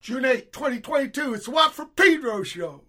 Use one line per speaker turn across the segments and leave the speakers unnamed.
June 8, 2022. It's the Watt from Pedro show.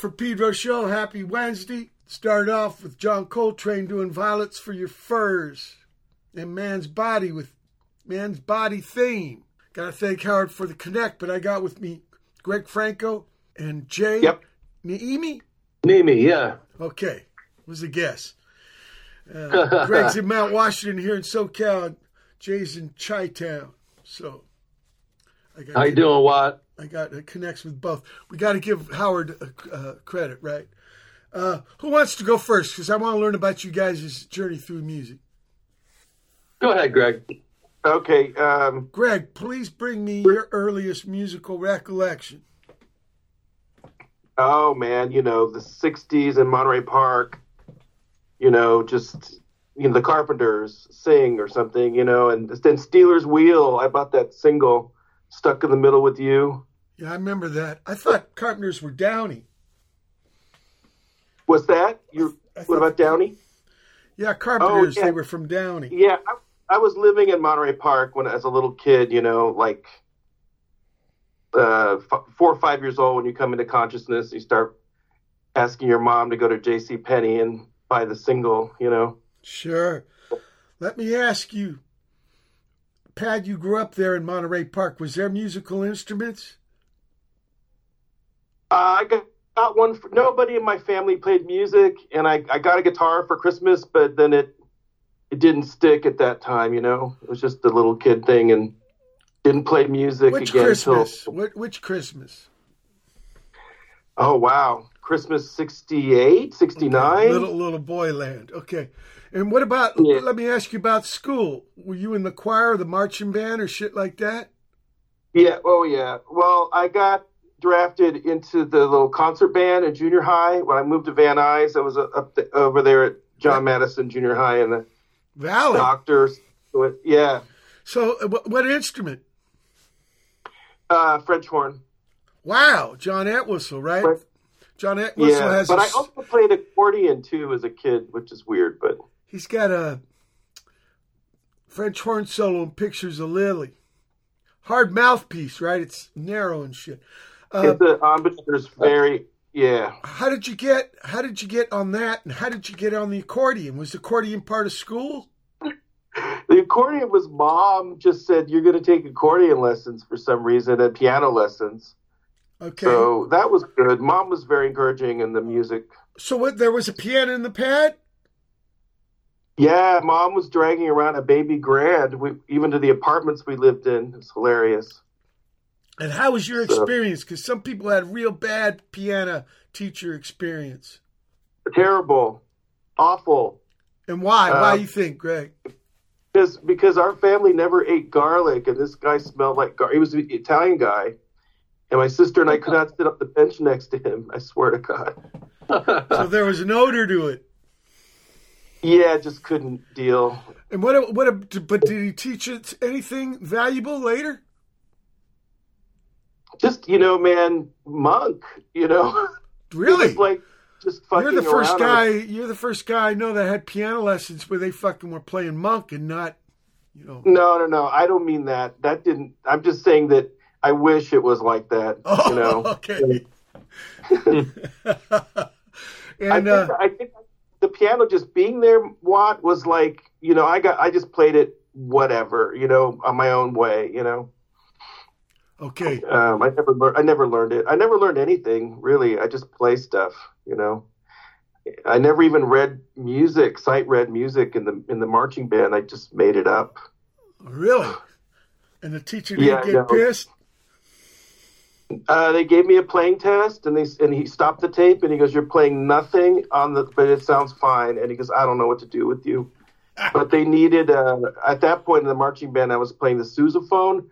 From Pedro Show. Happy Wednesday. Start off with John Coltrane doing Violets for Your Furs and Man's Body with Man's Body theme. Got to thank Howard for the connect, but I got with me Greg Franco and Jay
Yep.
Naimi.
Nimi, yeah.
Okay, was a guess. Uh, Greg's in Mount Washington here in SoCal. Jay's in Chi Town. So I got
How you doing, Watt?
I got it connects with both. We got to give Howard uh, uh, credit, right? Uh, who wants to go first? Because I want to learn about you guys' journey through music.
Go ahead, Greg. Okay. Um,
Greg, please bring me your earliest musical recollection.
oh man, you know the '60s in Monterey Park. You know, just you know the Carpenters sing or something. You know, and then Stealers Wheel. I bought that single, "Stuck in the Middle with You."
Yeah, I remember that. I thought Carpenters were Downey.
What's that? You?
I
What about Downey?
Yeah, Carpenters.
yeah.
They were from Downey.
Yeah, I, I was living in Monterey Park when as a little kid. You know, like uh, f- four or five years old. When you come into consciousness, you start asking your mom to go to J.C. Penney and buy the single. You know.
Sure. Let me ask you, Pad. you grew up there in Monterey Park. Was there musical instruments?
Uh, I got, got one. For, nobody in my family played music, and I, I got a guitar for Christmas, but then it it didn't stick at that time. You know, it was just a little kid thing, and didn't play music
Which
again
Christmas?
until
Which, which Christmas?
oh wow, Christmas 68, 69.
Little little boy land. Okay. And what about?
Yeah.
Let me ask you about school. Were you in the choir, the marching band, or shit like that?
Yeah. Oh yeah. Well, I got drafted into the little concert band in junior high when I moved to Van Nuys. I was uh, up the, over there at John Madison Junior High, and the
Valid.
doctors. Yeah.
So, uh, what, instrument?
Uh, French horn.
Wow, John Entwistle, right?
Right.
John Entwistle
yeah,
has.
but
a
I also played accordion too as a kid, which is weird. But
he's got a French horn solo in Pictures of Lily. Hard mouthpiece, right? It's narrow and shit. Uh,
it's the is very yeah.
how did you get? How did you get on that? And how did you get on the accordion? Was the accordion part of school?
The accordion was mom just said you're going to take accordion lessons for some reason and piano lessons.
Okay.
So that was good. Mom was very encouraging in the music.
So what? There was a piano in the pad.
Yeah, mom was dragging around a baby grand, we, even to the apartments we lived in. It's hilarious.
And how was your experience? Because some people had real bad piano teacher experience.
Terrible, awful.
And why? why
do
you think, Greg?
Because because our family never ate garlic, and this guy smelled like gar. He was an Italian guy, and my sister and I could not sit up the bench next to him. I swear to God.
So there was an odor to it.
Yeah, just couldn't deal.
And what? What? But did he teach it anything valuable later?
Just you know, man, monk. You know,
Really?
Like just fucking
You're the first guy. You're the first guy I know that had piano lessons where they fucking were playing monk and not, you know.
No, no, no. I don't mean that. That didn't. I'm just saying that I wish it was like that.
Oh,
you know.
okay.
I
and
think,
uh,
I think the piano just being there, Watt, was like, you know, I got, I just played it, whatever, you know, on my own way, you know.
Okay,
Um, I never, lear- I never learned it. I never learned anything really. I just play stuff, you know. I never even read music, sight read music in the in the marching band. I just made it up.
really. And the teacher didn't
Yeah,
get
know.
pissed.
Uh, they gave me a playing test, and they and he stopped the tape, and he goes, "You're playing nothing on the, but it sounds fine." And he goes, "I don't know what to do with you." But they needed uh, at that point in the marching band, I was playing the sousaphone,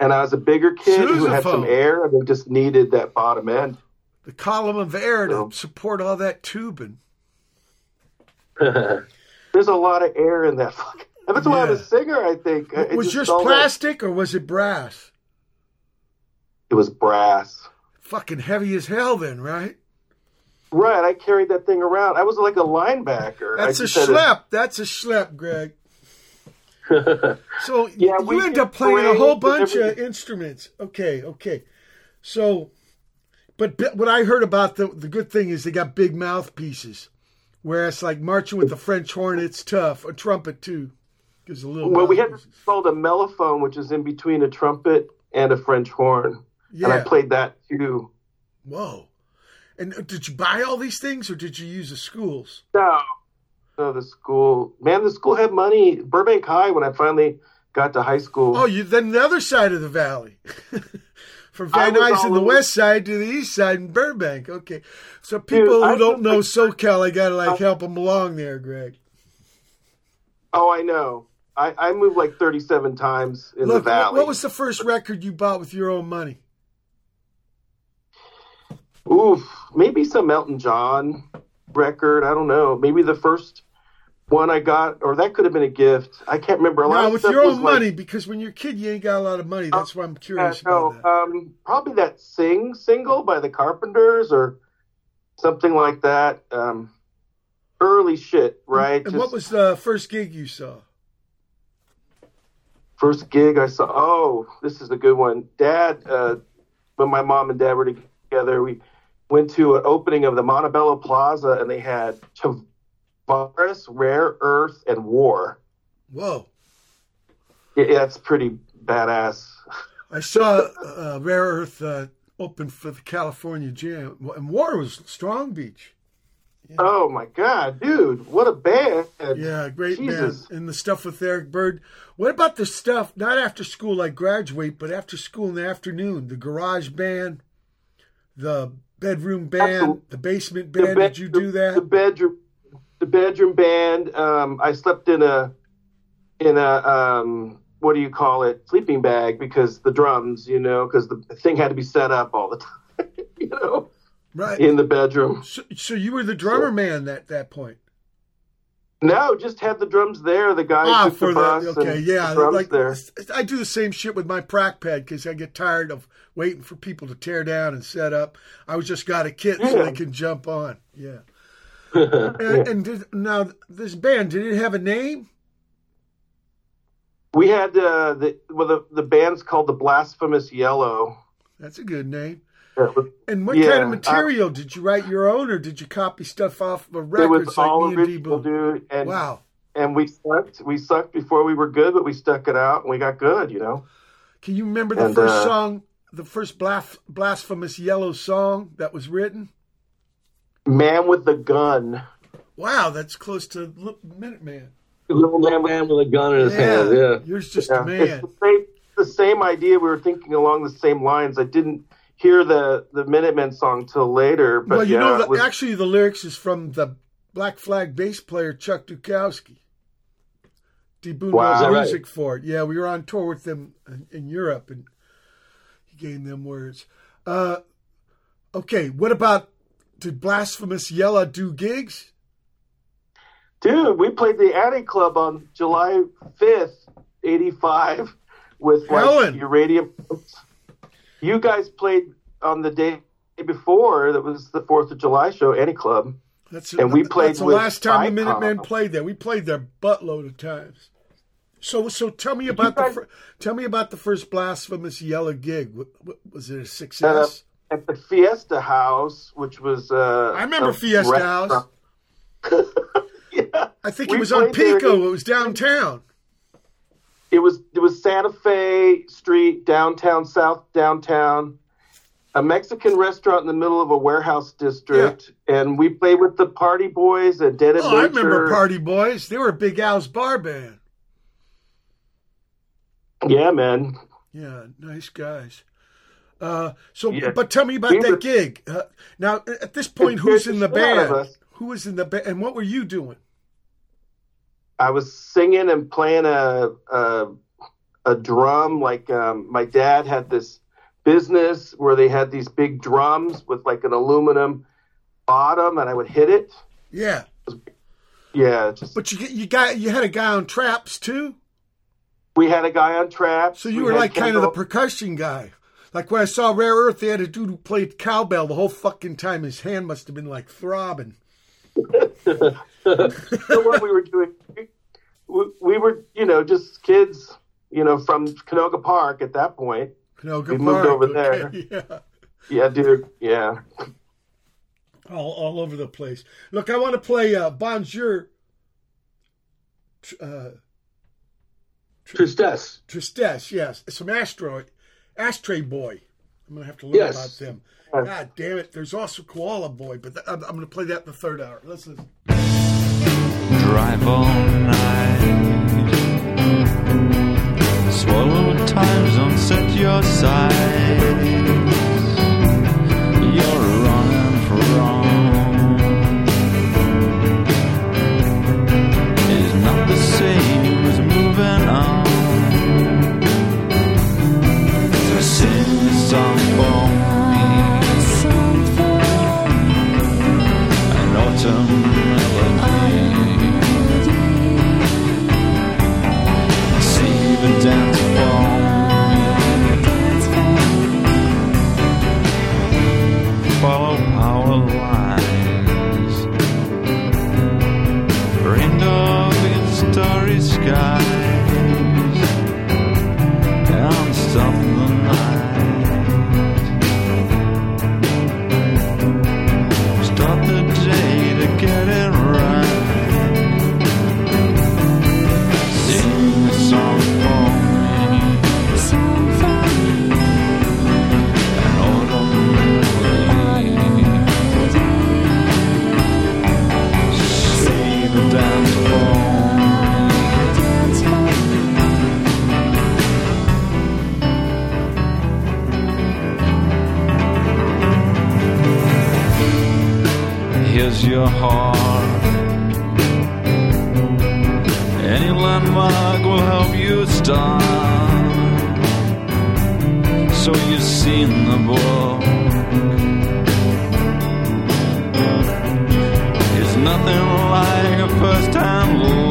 and I was a bigger kid who had some air, and they just needed that bottom end.
The column of air to support all that tubing.
There's a lot of air in that. fucking- That's why I'm
Yeah.
a singer. I think It
was
just
yours
all that-
plastic or was it brass?
It was brass.
Fucking heavy as hell, then, right?
Right, I carried that thing around. I was like a linebacker. I
That's a
just had
schlep. That's a schlep, Greg. So
Yeah,
you end up playing a whole bunch
and
of instruments. Okay, okay. So, but what I heard about the the good thing is they got big mouthpieces, whereas like marching with the French horn, it's tough. A trumpet too, gives a little.
Well, we had called a mellophone, which is in between a trumpet and a French horn, yeah. and I played that too.
Whoa. And uh, did you buy all these things, or did you use the schools?
No, no, the school, man, the school had money. Burbank High, when I finally got to high school.
Oh, you then the other side of the valley. From Van Nuys in the west side to the east side in Burbank. Okay. So people
I
who don't know
was
SoCal, I gotta like help them along there, Greg.
Oh, I know. I, I moved like 37 times in
Look,
the valley.
what was the first record you bought with your own money?
Oof, maybe some Elton John record. I don't know. Maybe the first one I got, or that could have been a gift. I can't remember. A lot
No,
of
with your own
like-
money, because when you're a kid, you ain't got a lot of money. That's why I'm curious
no,
about that.
um, probably that "Sing" single by the Carpenters or something like that. Um, early shit, right?
And what
Just
was the first gig you saw?
first gig I saw? Oh, this is a good one. Dad, uh, when my mom and dad were together, we went to an opening of the Montebello Plaza, and they had Tavares, Rare Earth, and War.
Whoa.
Yeah, that's pretty badass.
I saw uh, Rare Earth uh, open for the California Jam, and War was Strong Beach.
Oh my god, dude, what a band!
Yeah, great
Jesus.
band. And the stuff with Eric Burdon. What about the stuff not after school like graduate, but after school in the afternoon? The garage band, the bedroom band,
Absolutely.
the basement
The
band.
bed-
Did you do that?
The bedroom, the bedroom band. Um, I slept in a, in a um, what do you call it? Sleeping bag because the drums, you know, because the thing had to be set up all the time, you know,
right.
in the bedroom.
So, so you were the drummer man at that point.
No, just had the drums there. The guy
Ah, for
the bus
okay,
and
yeah,
the drums
like
there.
I do the same shit with my prac pad because I get tired of waiting for people to tear down and set up. I was just got a kit so they can jump on. Yeah. And and did, now this band did it have a name?
We had uh, the well, the the band's called the Blasphemous Yellow.
That's a good name.
It was,
And what
Yeah,
kind of
I-
material did you write your own, or did you copy stuff off of
it
records
was
like
all original, dude. And
Wow.
and we sucked. We sucked before we were good, but we stuck it out and we got good. You know.
Can you remember the
And,
first
uh,
song, the first blas- blasphemous yellow song that was written?
Man with the gun.
Wow, that's close to Minutemen.
Little man, man with a gun in his hand. Yeah.
Yours just
Yeah.
a man.
It's the same, the same idea. We were thinking along the same lines. I didn't hear the the Minutemen song till later, but
well, you
yeah,
know, the,
was-
actually, the lyrics is from the Black Flag bass player Chuck Dukowski. D. Boon
Wow. Is that
right?
music for it. Yeah, we were on tour with them in, in Europe, and he gave them words. Uh, okay, what about did Blasphemous Yella do gigs?
Dude, we played the Anti Club on July 5th, 85 with
Helen.
like Uranium. You guys played on the day before, that was the 4th of July show, Anti Club.
That's
And we played
the last time the Minutemen played there. We played there buttload of times. So, so tell me about
guys-
the tell me about the first Blasphemous Yella gig. Was it a success?
At the Fiesta House, which was. Uh,
I remember Fiesta
restaurant. yeah.
I think
we
it was on
there.
Pico. It was downtown.
It was it was Santa Fe Street, downtown, South downtown, a Mexican restaurant in the middle of a warehouse district, and we played with the Party Boys and Dead
Oh, I remember Party Boys. They were a Big Al's bar band.
Yeah, man.
Yeah, nice guys. Uh, so,
Yeah.
but tell me about that gig. Uh, now, at this point, who's in the
the shit out of
band? Who was in the band, and what were you doing?
I was singing and playing a a, a drum. Like um, my dad had this business where they had these big drums with like an aluminum bottom, and I would hit it.
Yeah,
Yeah, just
but you you got you had a guy on traps too.
we had a guy on traps.
So you
We
were like kind of the percussion guy. Like when I saw Rare Earth, they had a dude who played cowbell the whole fucking time. His hand must have been like throbbing.
so what we were doing, we, we were, you know, just kids, you know, from Canoga Park at that point.
Canoga
We moved over
okay, Yeah,
Yeah, dude. Yeah.
all, all over the place. Look, I want to play uh, Bonjour. Uh,
Tristesse.
Tristesse, yes. Some asteroid, Ashtray Boy. I'm gonna have to learn
Yes.
about them.
Yes.
God damn it! There's also Koala Boy, but th- I'm, I'm gonna play that in the third hour. Listen.
drive all night. Swallow time zone, set your sights. Here's your heart. Any landmark will help you start. So you've seen the book. It's nothing like a first time look.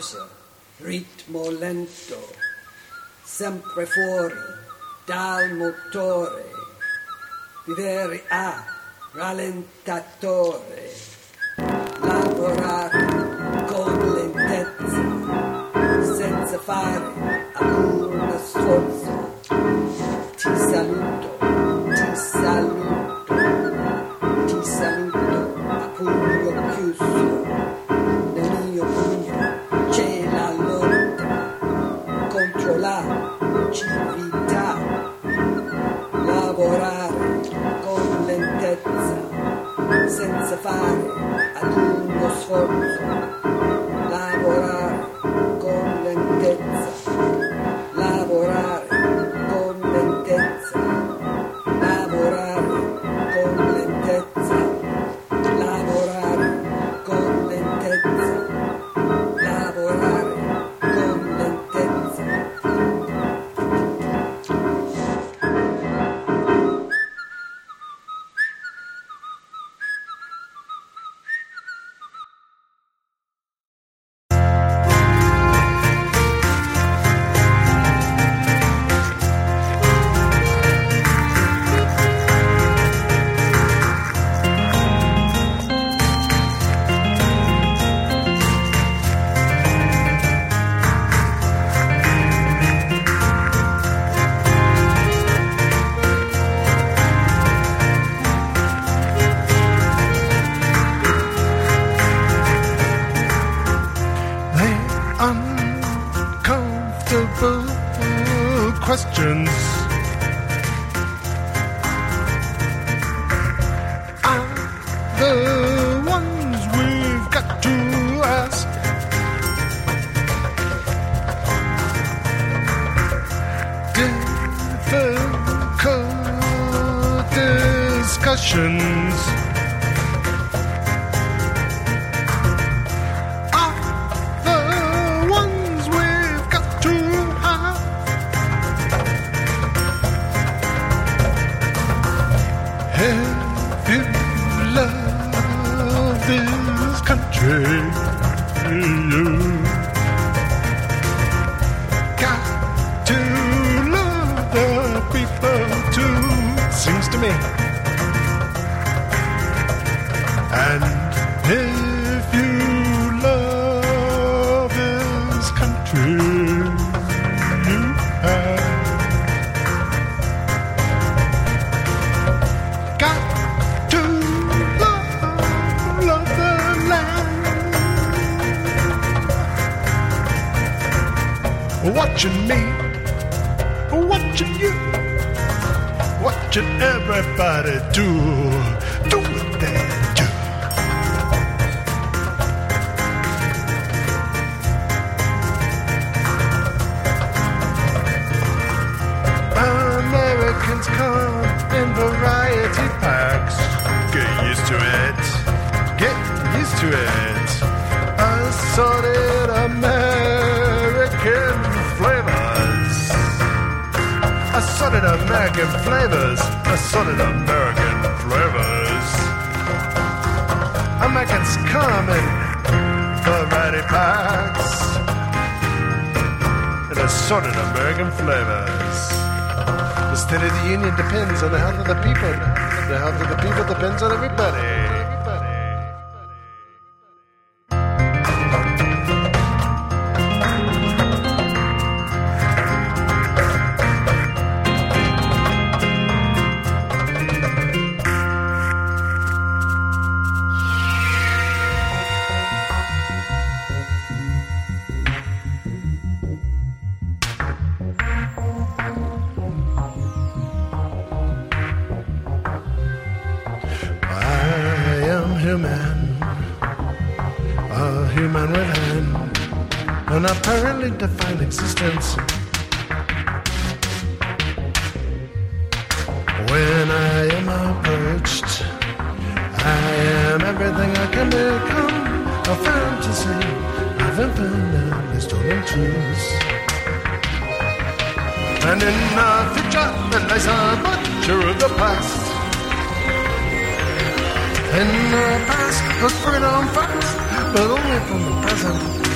pausa, ritmo lento, sempre fuori dal motore, vivere a rallentatore.
a fantasy of infinite stolen truths. And in the future, there lies a butcher of the past. In the past was freedom fast, but only from the present.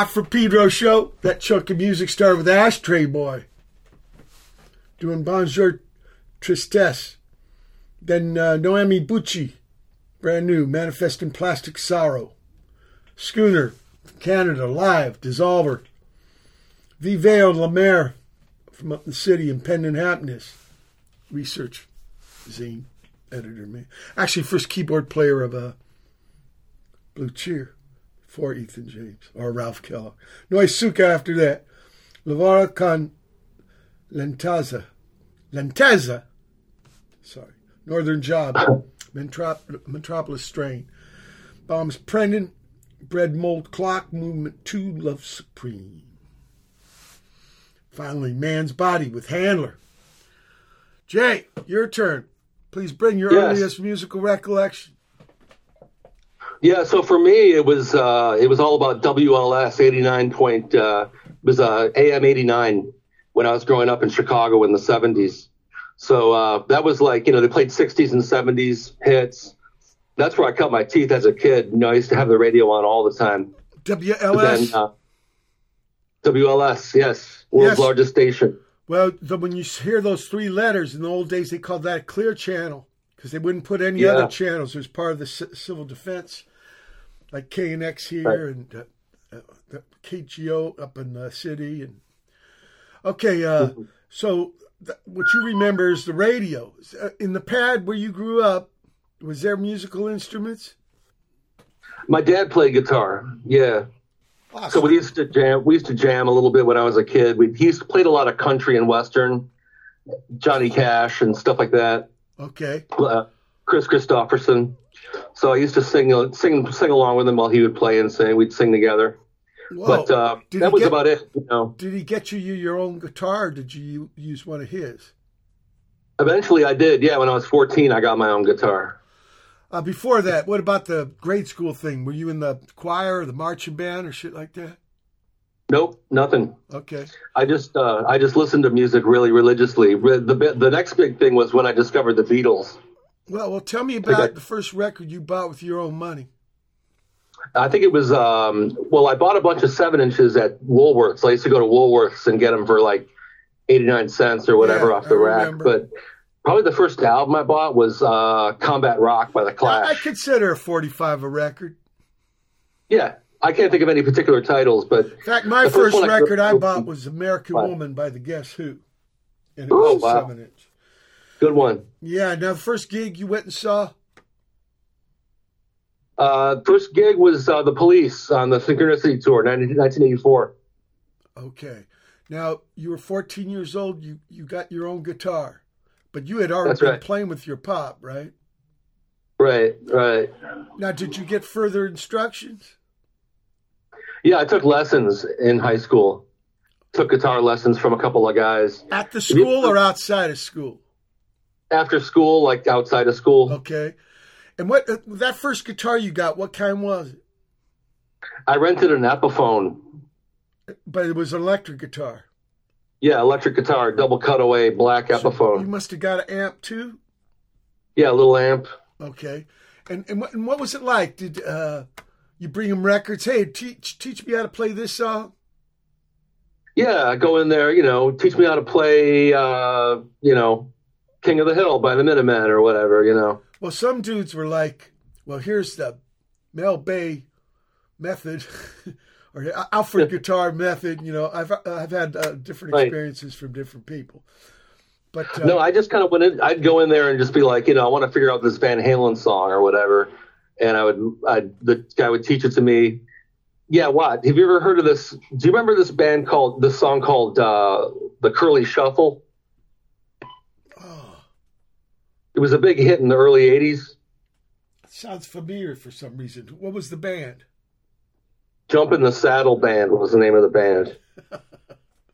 Watt for Pedro show. That chunk of music started with Ashtray Boy doing Bonjour Tristesse. Then uh, Noemi Buchi, brand new, Manifesting Plastic Sorrow. Schooner, Canada, live, Dissolver. V. Vale La Mere from up in the city, Impending Happiness. Research zine editor, man. Actually, first keyboard player of uh, Blue Cheer for Ethan James or Ralph Kellogg. Noisukka after that. Lavara con Lentaza. Lentezza. Sorry. Northern Job. Metrop- Metropolis Strain. Bomis Prendin. Bread Mold Clock. Movement 2. Love Supreme. Finally, Man's Body with Handler. Jay, your turn. Please bring your
Yes.
earliest musical recollection.
Yeah, so for me, it was uh, it was all about WLS eighty nine point. Uh, it was uh, AM eighty nine when I was growing up in Chicago in the seventies. So uh, that was like you know they played sixties and seventies hits. That's where I cut my teeth as a kid. You know, I used to have the radio on all the time.
WLS.
then uh, WLS, yes, world's
Yes.
largest station.
Well, the, when you hear those three letters in the old days, they called that clear channel because they wouldn't put any
Yeah.
other channels. It was part of the ci- civil defense, like KNX here
Right.
and uh, uh, KGO up in the city. And okay, uh,
Mm-hmm.
so th- what you remember is the radio Uh, in the pad where you grew up. Was there musical instruments?
My dad played guitar. Yeah. So we used to jam. We used to jam a little bit when I was a kid. We he used to played a lot of country and western, Johnny Cash and stuff like that.
Okay,
Uh, Kris Kristofferson. So I used to sing, sing, sing along with him while he would play and sing. We'd sing together.
Whoa.
But uh, that was
get-
about it. You know.
Did he get you your own guitar? Or did you use one of his?
Eventually, I did. Yeah, when I was 14, I got my own guitar.
Uh, before that, what about the grade school thing? Were you in the choir or the marching band or shit like that?
Nope, nothing.
Okay.
I just uh, I just listened to music really religiously. The the next big thing was when I discovered the Beatles.
Well, well, tell me about
Okay.
the first record you bought with your own money.
I think it was um, well, I bought a bunch of seven inches at Woolworths. I used to go to Woolworths and get them for like eighty nine cents or whatever
Yeah,
off the rack. But probably the first album I bought was uh, Combat Rock by the
I, I consider a 45 a record.
yeah, I can't think of any particular titles, but
In fact, my
first
first
one I-
record I bought was American. Woman by the Guess Who. And it
Oh,
was a
wow.
seven inch.
Good one.
Yeah, now first gig you went and saw?
Uh, first gig was uh, the Police on the Synchronicity tour, 19- 1984.
Okay. Now, you were 14 years old. You, you got your own guitar. But you had already
That's
been
right.
playing with your pop, right?
Right, right.
Now, did you get further instructions?
Yeah, I took lessons in high school. Took guitar lessons from a couple of guys
At the school or outside of school?
After school, like outside of school.
Okay. And what uh, that first guitar you got? What kind was it?
I rented an Epiphone.
But it was an electric guitar.
Yeah, electric guitar, double cutaway, black
You
Epiphone.
You must have got an amp too.
Yeah, a little amp.
Okay. And and what, and what was it like? Did uh, you bring him records? Hey, teach teach me how to play this song.
Yeah, I go in there, you know, teach me how to play, uh, you know, King of the Hill by the Minutemen or whatever, you know.
Well, some dudes were like, "Well, here's the Mel Bay method." Or Alfred guitar method, you know. I've I've had uh, different
Right.
experiences from different people, but uh,
No, I just kind of went in. I'd go in there and just be like, you know, I want to figure out this Van Halen song or whatever, and I would, I the guy would teach it to me. Yeah, what? Have you ever heard of this? Do you remember this band called this song called uh, the Curly Shuffle?
oh,
It was a big hit in the early '80s.
sounds familiar for some reason. What was the band?
Jump in the Saddle Band was the name of the band.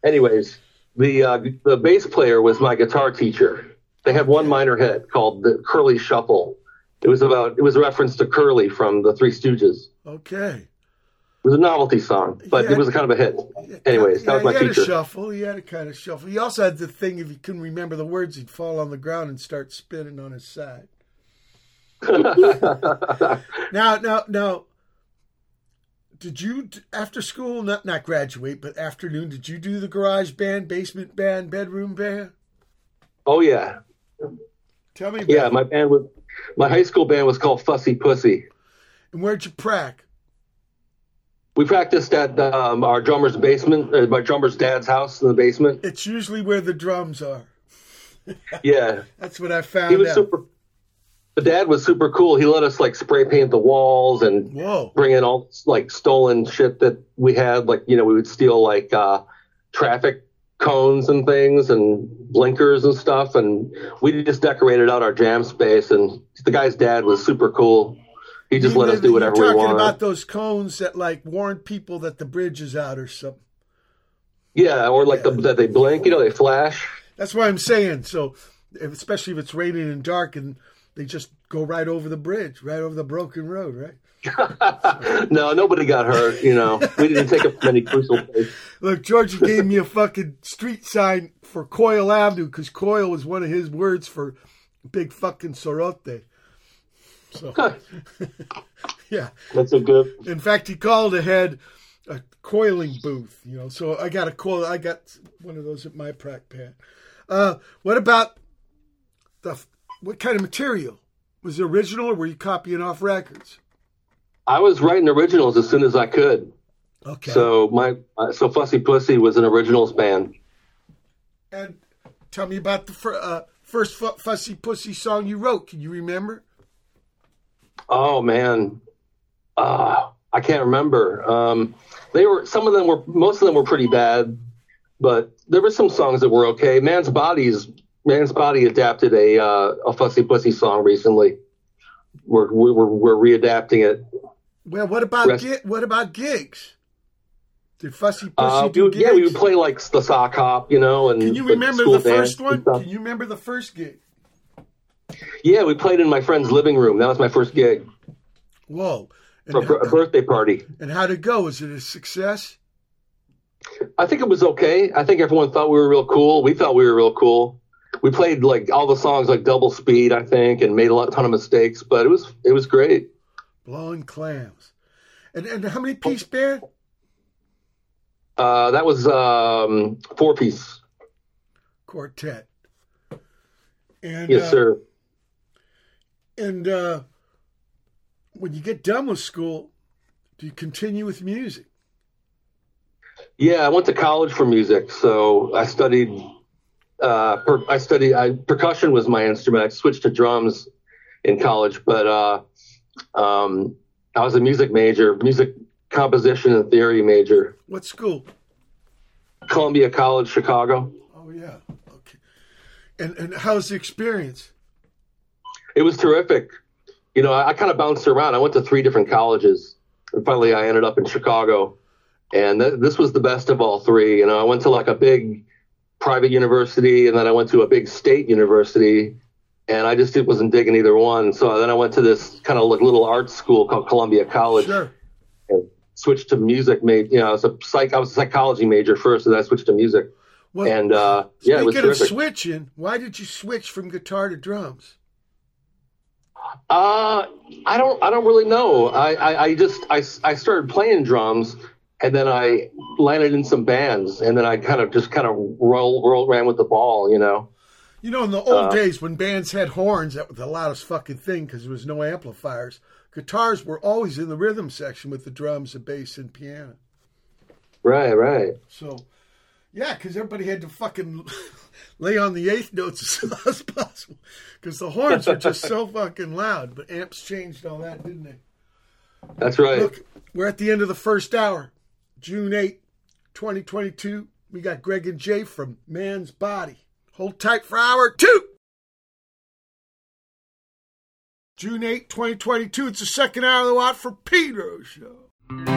Anyways, the uh, the bass player was my guitar teacher. They had one minor hit called the Curly Shuffle. It was about it was a reference to Curly from the Three Stooges.
Okay.
It was a novelty song, but it was a kind of a hit. Anyways,
yeah,
that was my
he had a shuffle. He had a kind of shuffle. He also had the thing if he couldn't remember the words, he'd fall on the ground and start spinning on his side. now, now, now, did you after school not not graduate but afternoon did you do the garage band basement band bedroom band
Oh yeah,
tell me about
yeah. My band was my high school band was called Fussy Pussy.
and where'd you prac
We practiced at um, our drummer's basement, uh, my drummer's dad's house in the basement.
it's usually where the drums are
Yeah,
that's what i found
he was
out
super. The dad was super cool. He let us like spray paint the walls and
whoa
bring in all like stolen shit that we had. Like you know, we would steal like uh, traffic cones and things and blinkers and stuff, and we just decorated out our jam space. And the guy's dad was super cool. He just
You
let us do whatever
you're
we
talking about those cones that like warn people that the bridge is out or something
yeah, or like the, that they blink. You know, they flash.
That's what I'm saying. So, if, especially if it's raining and dark, and they just go right over the bridge, right over the broken road, right?
no, nobody got hurt. You know, we didn't take up many crucial places.
Look, Georgie gave me a fucking street sign for Coil Avenue because Coil was one of his words for big fucking sorote. So, yeah.
That's a good.
In fact, he called ahead a coiling booth. You know, so I got a coil. I got one of those at my prac pad. Uh, what about the what kind of material was it original, or were you copying off records?
I was writing originals as soon as I could.
Okay.
So my so Fussy Pussy was an originals band.
and tell me about the fir- uh, first fu- fussy pussy song you wrote. Can you remember?
Oh man, uh, I can't remember. Um, they were some of them were most of them were pretty bad, but there were some songs that were okay. Man's Bodies Man's Body adapted a uh, a Fussy Pussy song recently. We're we're we're readapting it.
Well, what about
Rest-
gi- what about gigs? Did fussy pussy
Uh,
do gigs?
yeah, we would play like the sock hop, you know, and
Can you remember
school
the first one? Can you remember the first gig?
Yeah, we played in my friend's living room. That was my first gig
Whoa!
for
And,
a, a birthday party.
and how'd it go? Was it a success?
I think it was okay. I think everyone thought we were real cool. We thought we were real cool. We played like all the songs like double speed, I think, and made a lot, ton of mistakes, but it was it was great.
Blowing clams. And and how many piece band?
Uh, that was um, four piece.
Quartet. And
Yes,
uh,
sir.
And uh, when you get done with school, do you continue with music?
Yeah, I went to college for music, so I studied. Uh, per, I studied. I, percussion was my instrument. I switched to drums in college, but uh, um, I was a music major, music composition and theory major,
What school?
Columbia College, Chicago.
Oh yeah. Okay. And and how's the experience?
It was terrific. You know, I, I kind of bounced around. I went to three different colleges, and finally, I ended up in Chicago. And th- this was the best of all three. You know, I went to like a big private university, and then I went to a big state university, and I just it wasn't digging either one. So then I went to this kind of like little art school called Columbia College,
Sure.
and switched to music. Made you know, I was a psych. I was a psychology major first, and then I switched to music.
Well,
And uh, yeah, it was
speaking of
terrific.
switching, why did you switch from guitar to drums?
Uh, I don't. I don't really know. I, I, I just I, I started playing drums, and then I landed in some bands, and then I kind of just kind of roll roll ran with the ball, you know.
You know, in the old
Uh,
days when bands had horns, that was the loudest fucking thing because there was no amplifiers. Guitars were always in the rhythm section with the drums, the bass, and piano.
Right, right.
So, yeah, because everybody had to fucking lay on the eighth notes as loud as possible because the horns were just so fucking loud. But amps changed all that, didn't they?
That's right.
Look, we're at the end of the first hour, June 8, 2022. We got Greg and Jay from Man's Body. Hold tight for hour two. June 8, 2022. It's the second hour of the Watt for Pedro show.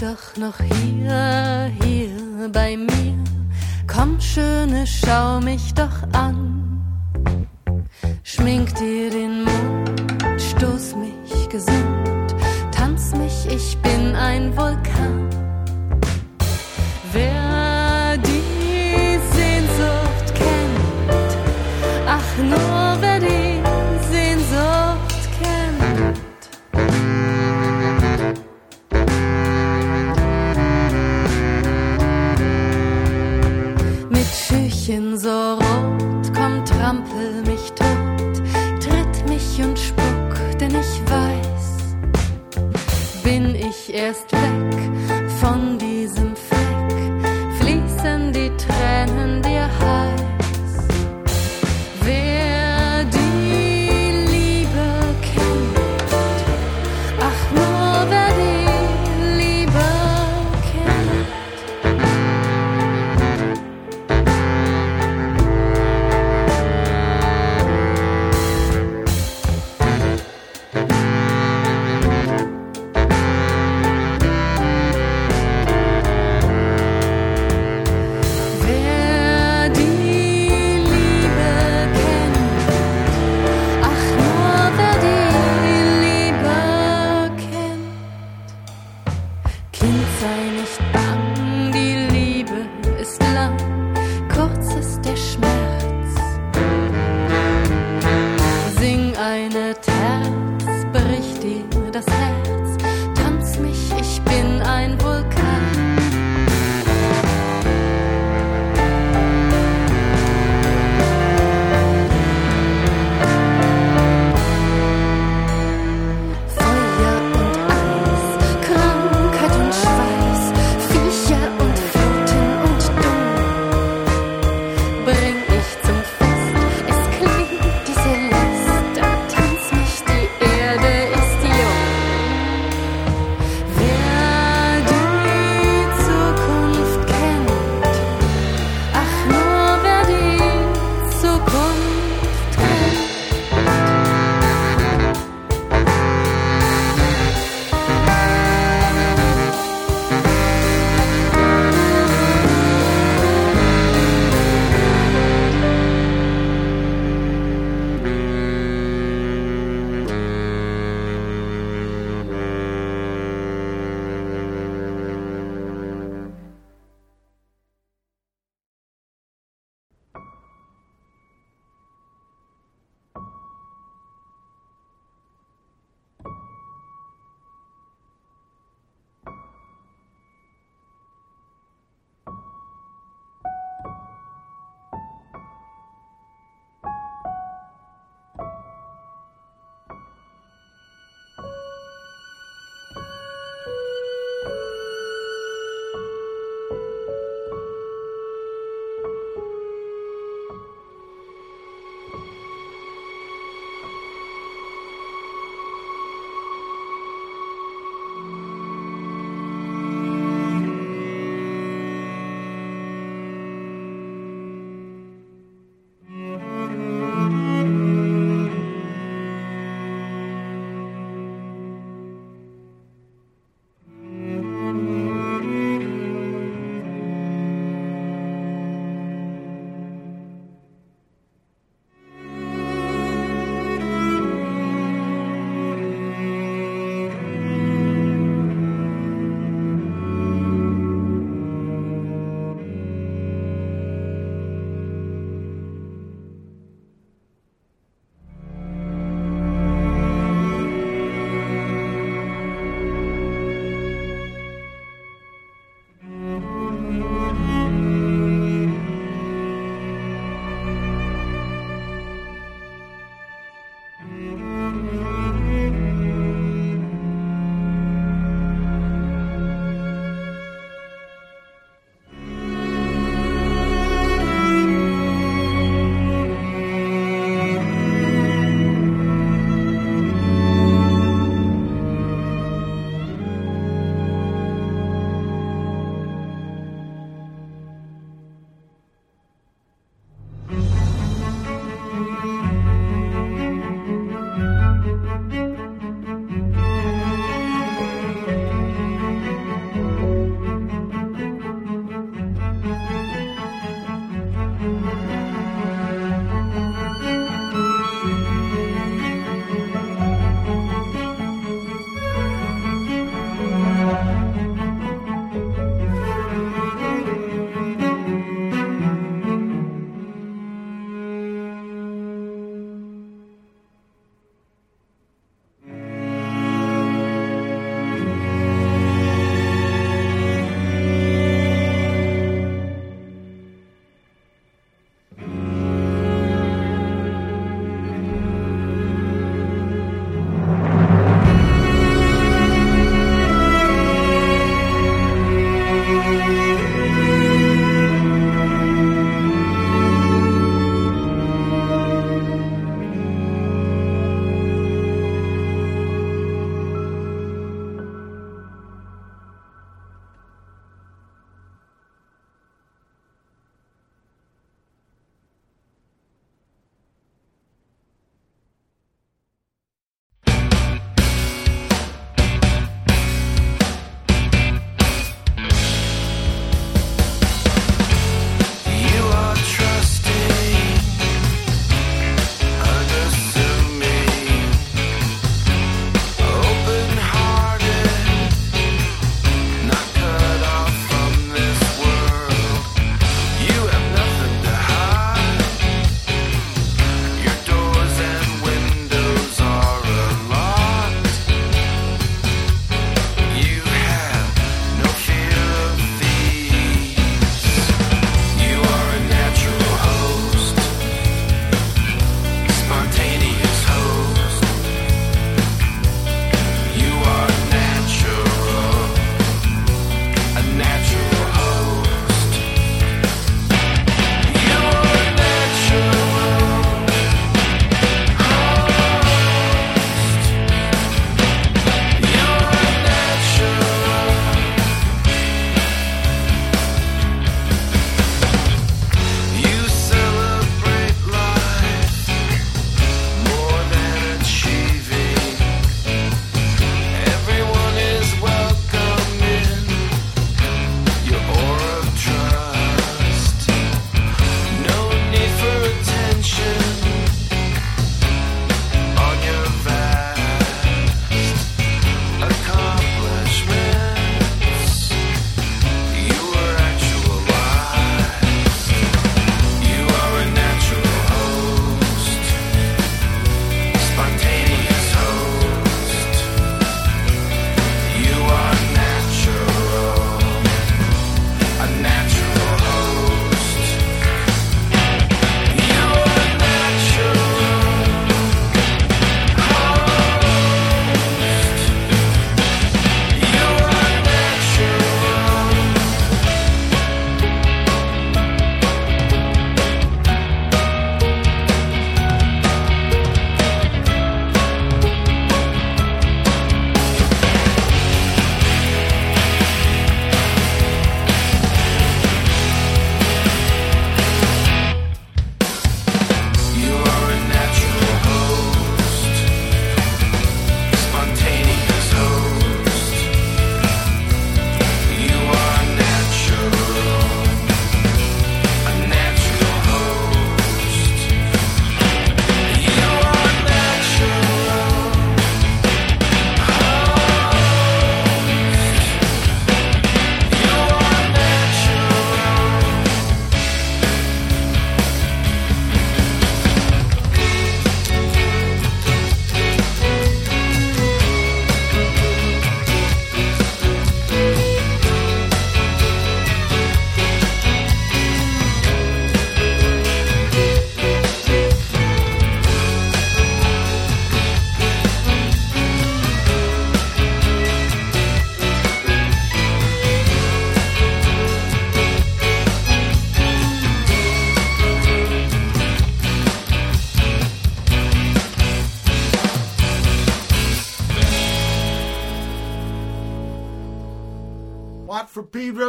doch noch hier, hier bei mir. Komm, Schöne, schau mich doch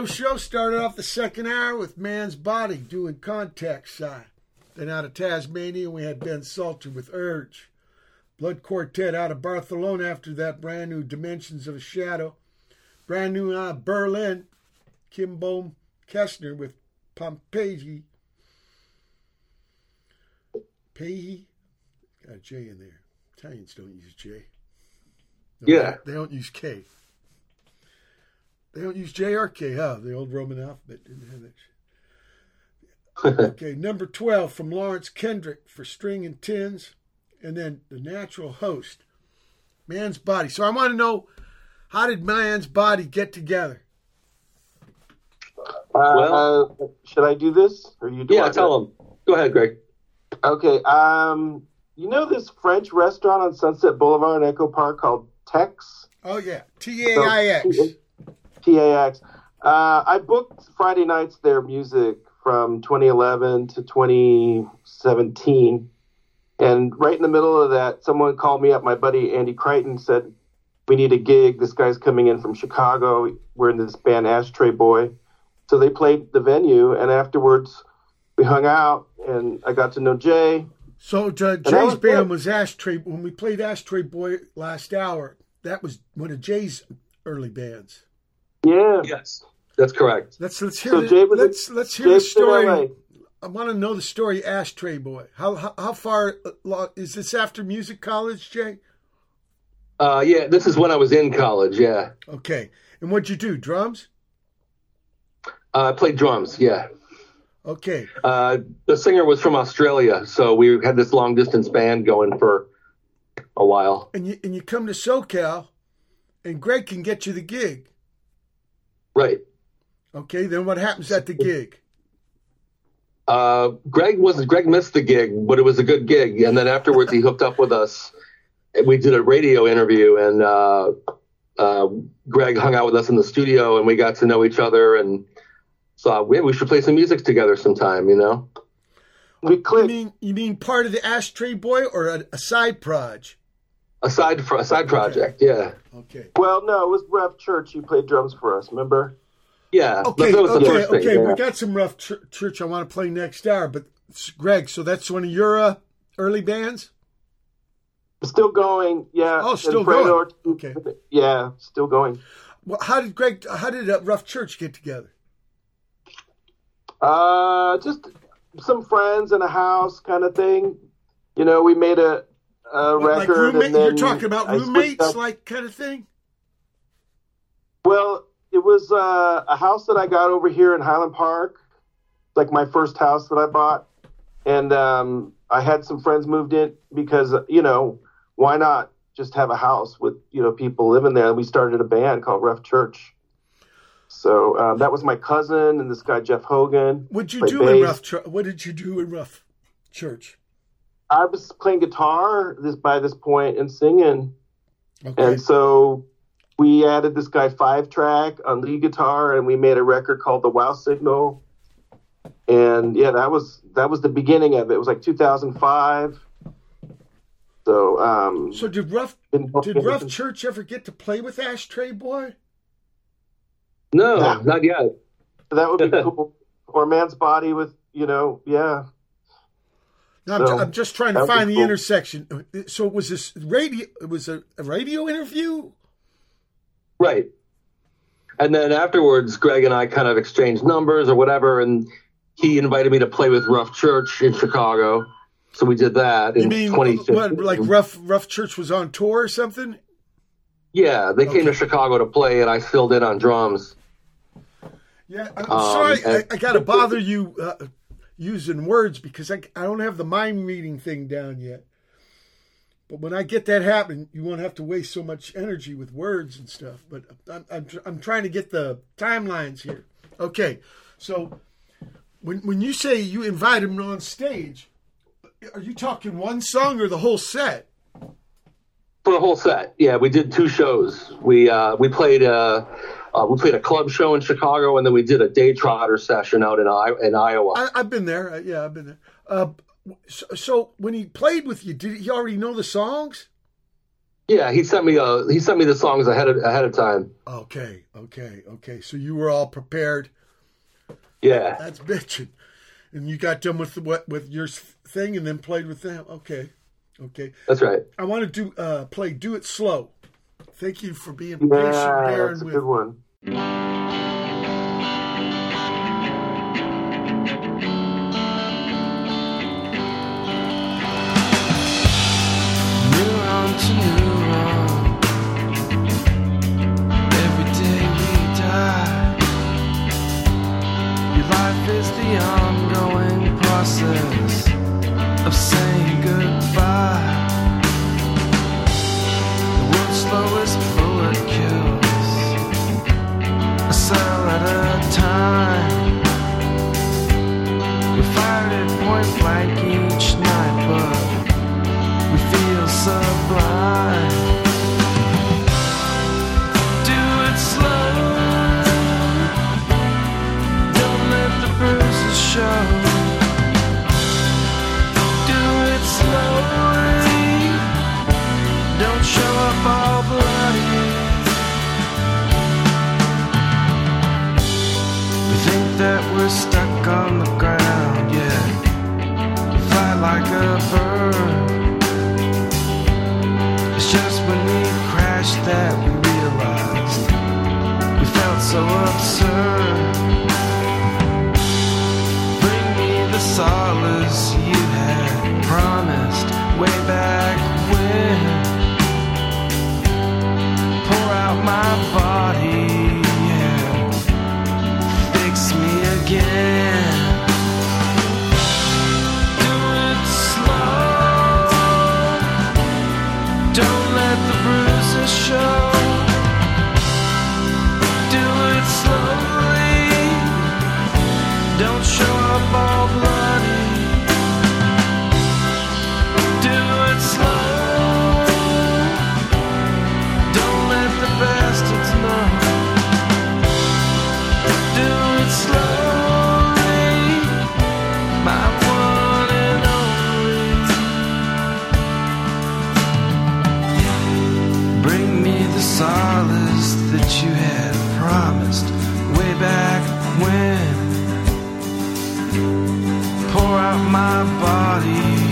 Show. Started off the second hour with Man's Body doing contact sigh. Then out of Tasmania, we had Ben Salter with Urge. Blood Quartet out of Barcelona after that brand new Dimensions of a Shadow. Brand new out of Berlin, Kinbom Kessner with Pompeji. Pehi? Got a J in there. Italians don't use J. No,
Yeah.
They don't use K. They don't use JRK, huh? The old Roman alphabet didn't have that shit. Okay, number 12 from Lawrence Kendrick for String and Tins. And then The Natural Host, Man's Body. So I want to know how did Man's Body get together?
Uh, uh, should I do this or you? do
Yeah,
it?
tell them. Go ahead, Greg.
Okay. Um, you know this French restaurant on Sunset Boulevard in Echo Park called Taix?
Oh, yeah. T A I X.
TAX. Uh, I booked Friday nights their music from 2011 to 2017. And right in the middle of that, someone called me up. My buddy Andy Crichton said, We need a gig. This guy's coming in from Chicago. We're in this band, Ashtray Boy. So they played the venue. And afterwards, we hung out and I got to know Jay.
So uh, Jay's
was
band
good.
was Ashtray. When we played Ashtray Boy last hour, that was one of Jay's early bands.
Yeah.
Yes, that's correct.
Let's let's hear
So
the,
Jay was
let's let's hear
Jay
the
was in LA.
story. I want to know the story, Ashtray Boy. How how, how far uh, is this after music college, Jay?
Uh, yeah, this is when I was in college. Yeah,
Okay, and what'd you do? Drums?
uh, I played drums. Yeah,
Okay,
uh, the singer was from Australia, so we had this long distance band going for a while.
and you and you come to SoCal, and Greg can get you the gig.
Right.
Okay, then what happens at the gig?
Uh, Greg was Greg missed the gig, but it was a good gig. And then afterwards, he hooked up with us. And we did a radio interview, and uh, uh, Greg hung out with us in the studio, and we got to know each other, and so yeah, we should play some music together sometime. You know.
We
You mean you mean part of the Ashtray Boy or a, a side proj?
Aside for a side project, yeah,
Okay.
Well, no, it was Rough Church. You played drums for us, remember?
yeah.
Okay,
that was
okay,
thing,
okay.
yeah.
We got some rough ch- church I want to play next hour, but s- Greg, so that's one of your uh, early bands.
Still going, yeah.
Oh, still going.
Ortiz-
Okay.
Yeah, still going.
Well, how did Greg? How did uh, Rough Church get together?
Uh, just some friends in a house kind of thing. You know, we made a, a
What, like roommate? You're talking about roommates, like kind of thing.
Well, it was uh, a house that I got over here in Highland Park, like my first house that I bought, and um, I had some friends moved in because you know why not just have a house with you know people living there? And we started a band called Rough Church. So um, that was my cousin and this guy Jeff Hogan.
What'd you do in. Rough? Chur- what did you do in Rough Church?
I was playing guitar this by this point and singing.
Okay.
And so we added this guy five track on lead guitar and we made a record called The Wow Signal. And yeah, that was that was the beginning of it. It was like 2005. So um
so did Rough
been-
did Rough Church ever get to play with Ashtray Boy?
No,
Yeah.
not yet.
that would be cool. Or Man's Body with, you know, yeah.
No, I'm,
So,
I'm just trying to
that would be
find the
cool.
intersection. So it was this radio? It was a, a radio interview.
Right. And then afterwards, Greg and I kind of exchanged numbers or whatever, and he invited me to play with Rough Church in Chicago. So we did that in
You mean
2015.
what? Like Rough Rough Church was on tour or something?
Yeah, they came to Chicago to play, and I filled in on drums.
Yeah, I'm
Um,
sorry. I, I got to bother you uh, using words because I, I don't have the mind reading thing down yet. But when I get that happen, you won't have to waste so much energy with words and stuff. But I'm, I'm, I'm trying to get the timelines here. Okay, so when when you say you invite him on stage, are you talking one song or the whole set?
For the whole set, yeah, we did two shows. We uh, we played uh, uh, we played a club show in Chicago, and then we did a Daytrotter session out in I- in Iowa.
I, I've been there. Uh, Yeah, I've been there. Uh, so, so when he played with you, did he already know the songs?
Yeah, he sent me uh he sent me the songs ahead of ahead of time.
Okay, okay, okay. So you were all prepared.
Yeah.
That's bitching. And you got done with what with your thing and then played with them. Okay, okay.
That's right.
I want to do uh, play "Do It Slow." Thank you for being patient,
Yeah,
Darren.
that's a
with
good one.
Neuron to neuron. Every day we die. Your life is the ongoing process of saying goodbye. Slowest bullet kills a cell at a time. We fired at point blank each night, but we feel sublime. Do it slow. Don't let the bruises show. That my body.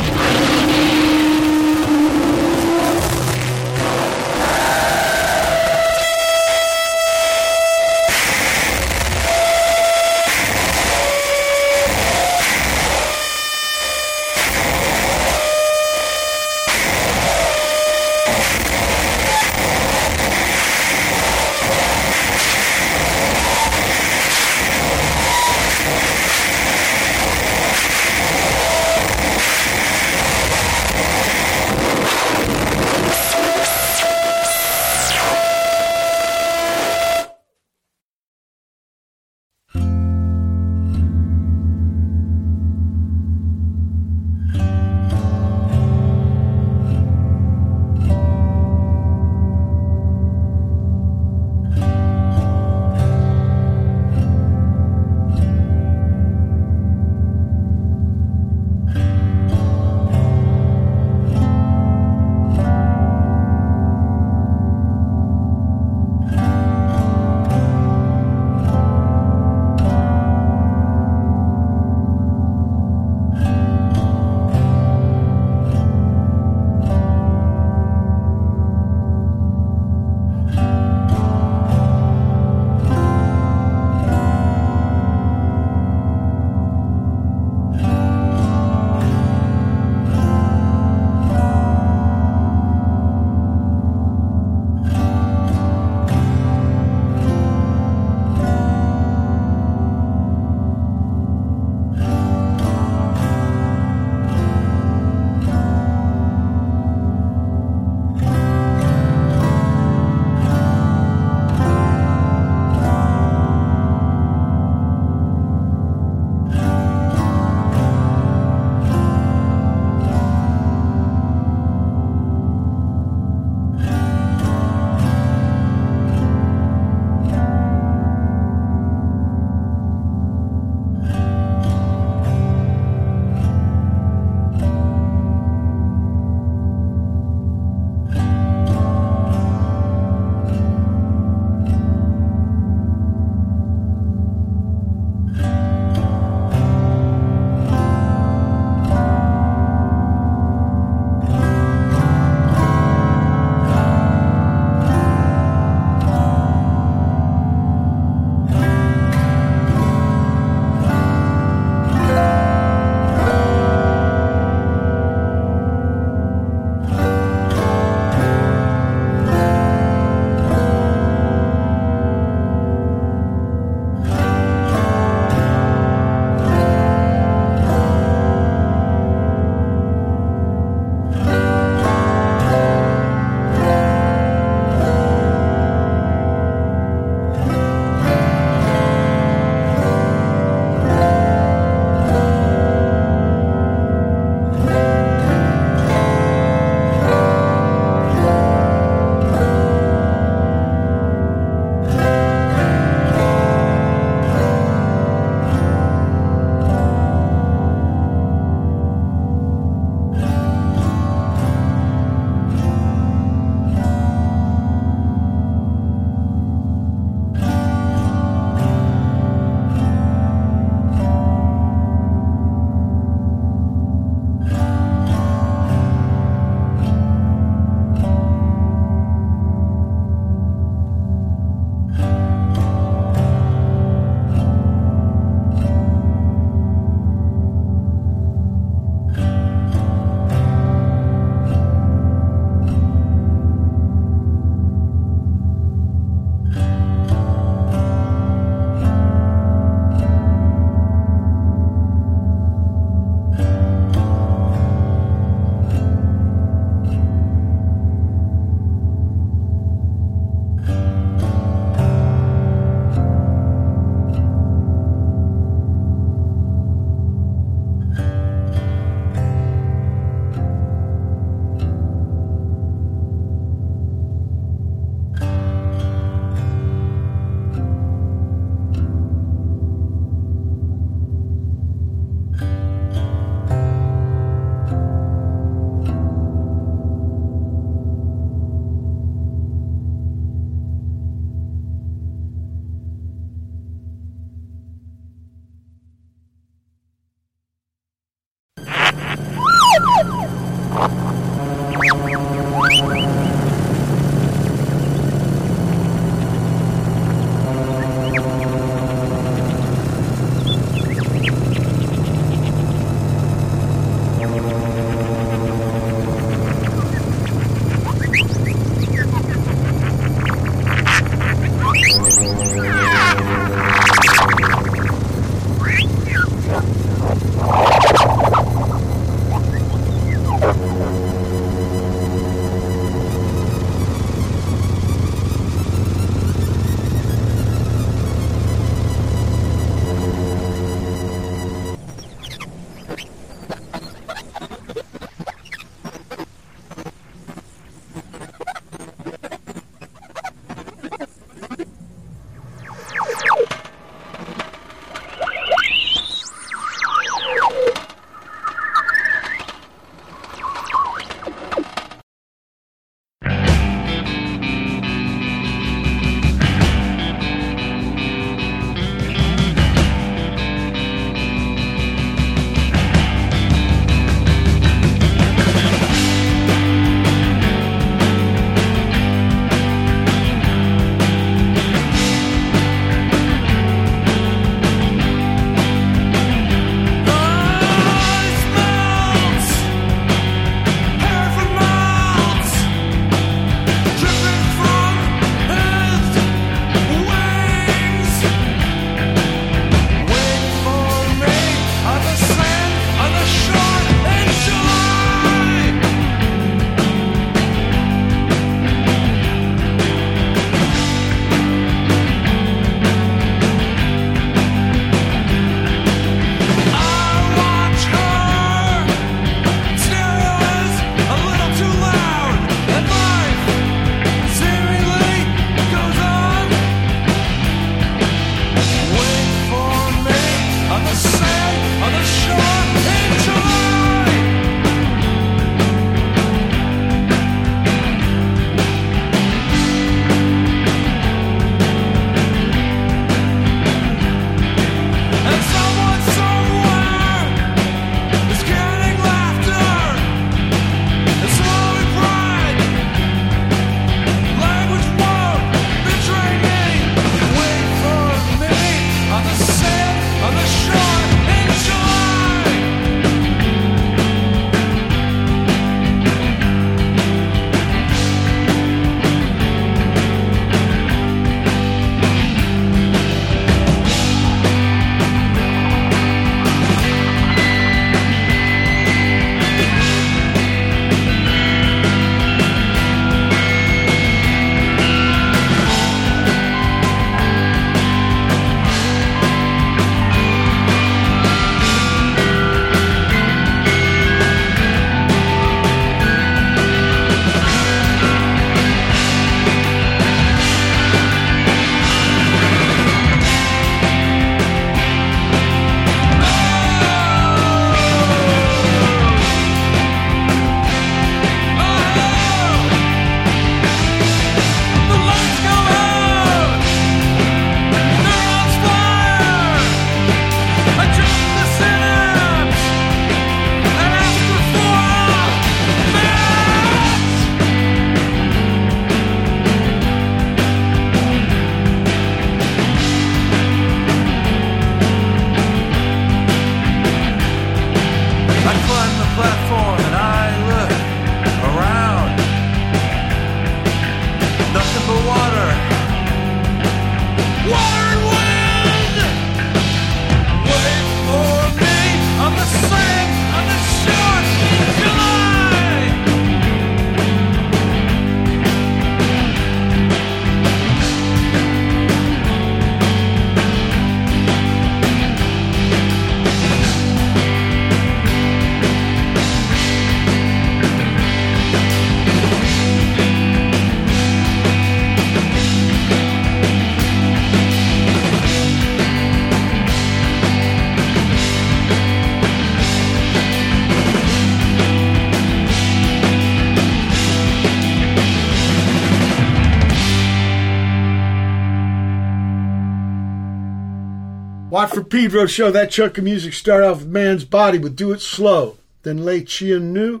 For Pedro show. That chunk of music started off with Man's Body with Do It Slow. Then Le Chien Nu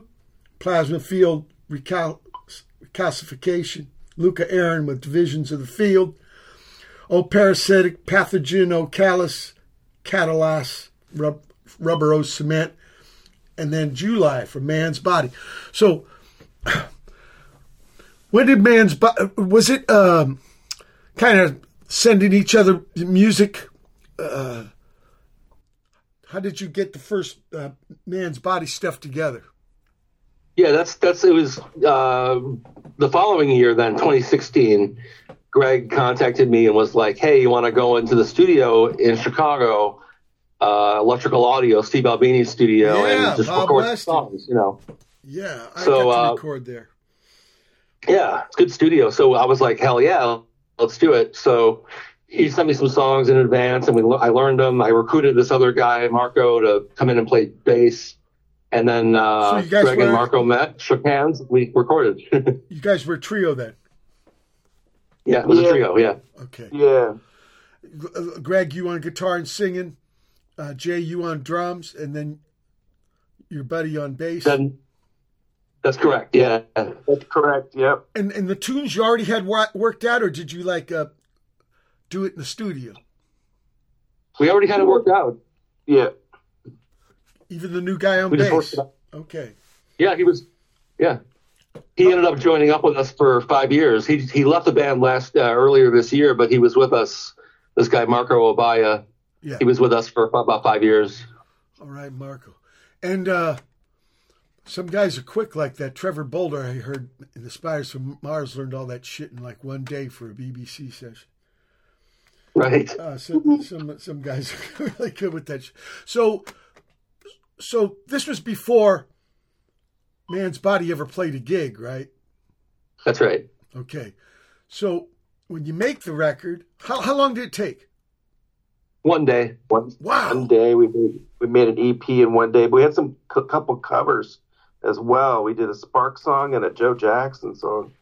plasma field recal- recalcification. Luka Aron with divisions of the field. O parasitic pathogen, O callous, catalase, rub, rubber O cement, and then July for man's body. So, when did man's body, was it um, kind of sending each other music? Uh, how did you get the first uh, man's body stuff together?
Yeah, that's that's it was uh, the following year then 2016. Greg contacted me and was like, "Hey, you want to go into the studio in Chicago, uh, Electrical Audio, Steve Albini's studio,
Yeah,
and just
Bob
record
Weston.
songs?" You know.
Yeah, I
So,
got to
uh,
record there.
Yeah, it's a good studio. So I was like, hell yeah, let's do it. So he sent me some songs in advance, and we I learned them. I recruited this other guy, Marco, to come in and play bass. And then uh,
you guys
Greg
were-
and Marco met, shook hands, we recorded.
You guys were a trio then.
yeah, it was
Yeah.
a trio. Yeah,
Okay.
Yeah.
Uh, Greg, you on guitar and singing. Uh, Jay, you on drums, and then your buddy on bass.
then that's correct. Yeah,
That's correct. Yep.
and and the tunes you already had worked out, or did you like uh, do it in the studio?
we already had it worked out.
Yeah.
Even the new guy on
We
bass. Okay.
Yeah, he was. Yeah, he ended up joining up with us for five years. He he left the band last uh, earlier this year, but he was with us. This guy Marco Obaya.
Yeah.
He was with us for about five years.
All right, Marco. And uh, some guys are quick like that. Trevor Bolder, I heard in the Spiders from Mars, learned all that shit in like one day for a BBC session.
Right.
Uh, some some some guys are really good with that. Sh- so, so this was before Man's Body ever played a gig, right?
That's right.
Okay. So when you make the record, how how long did it take?
One day.
One,
Wow.
one day we made, we made an EP in one day, but we had some c- couple covers as well. We did a Spark song and a Joe Jackson song.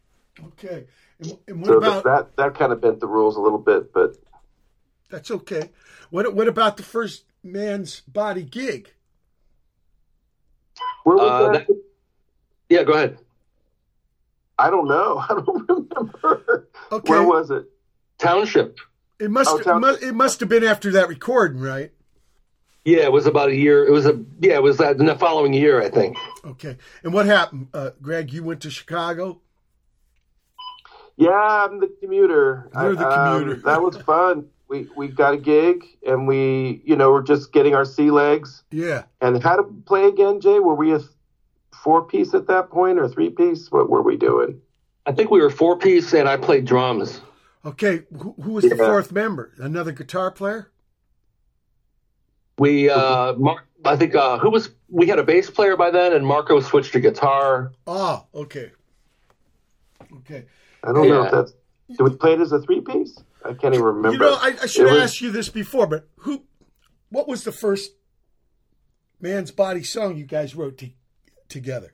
Okay. And, and what
So
about
that that kind of bent the rules a little bit, but
that's okay? What what about the first Man's Body gig?
where was
Uh,
that?
that- yeah, go ahead.
I don't know. I don't remember.
Okay.
Where was it?
Township.
It must
Oh,
it, must it must have been after that recording, right?
Yeah, it was about a year. It was a yeah, it was that in the following year, I think.
Okay. And what happened, uh, Greg? You went to Chicago.
Yeah, I'm the commuter.
You're the
I- um,
commuter.
that was fun. We we got a gig and we you know we're just getting our sea legs.
Yeah.
And how to play again, Jay? Were we a four piece at that point or three piece? What were we doing?
I think we were four piece, and I played drums.
Okay. Who, who was the fourth member? Another guitar player?
We, uh, Mark, I think, uh, who was? We had a bass player by then, and Marco switched to guitar.
Oh, okay. Okay.
I don't know if that's. Did we play it as a three piece? I can't even remember.
You know, I, I should
It
have asked you this before, but who? What was the first man's body song you guys wrote to, together?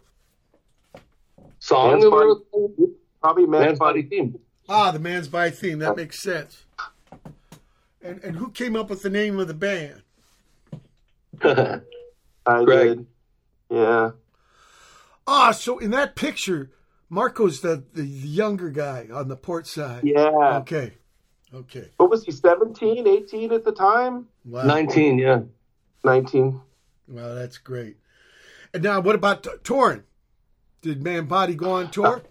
Song
Man's Body- Probably Man's,
Man's Body theme.
Ah, the man's body theme. That makes sense. And and who came up with the name of the band?
I
Greg.
did. Yeah.
Ah, so in that picture, Marco's the, the, the younger guy on the port side.
Yeah.
Okay. Okay.
What was he, 17, 18 at the time?
Wow.
Nineteen, yeah.
19.
Wow, that's great. And now, what about t- touring? Did Man Body go on tour?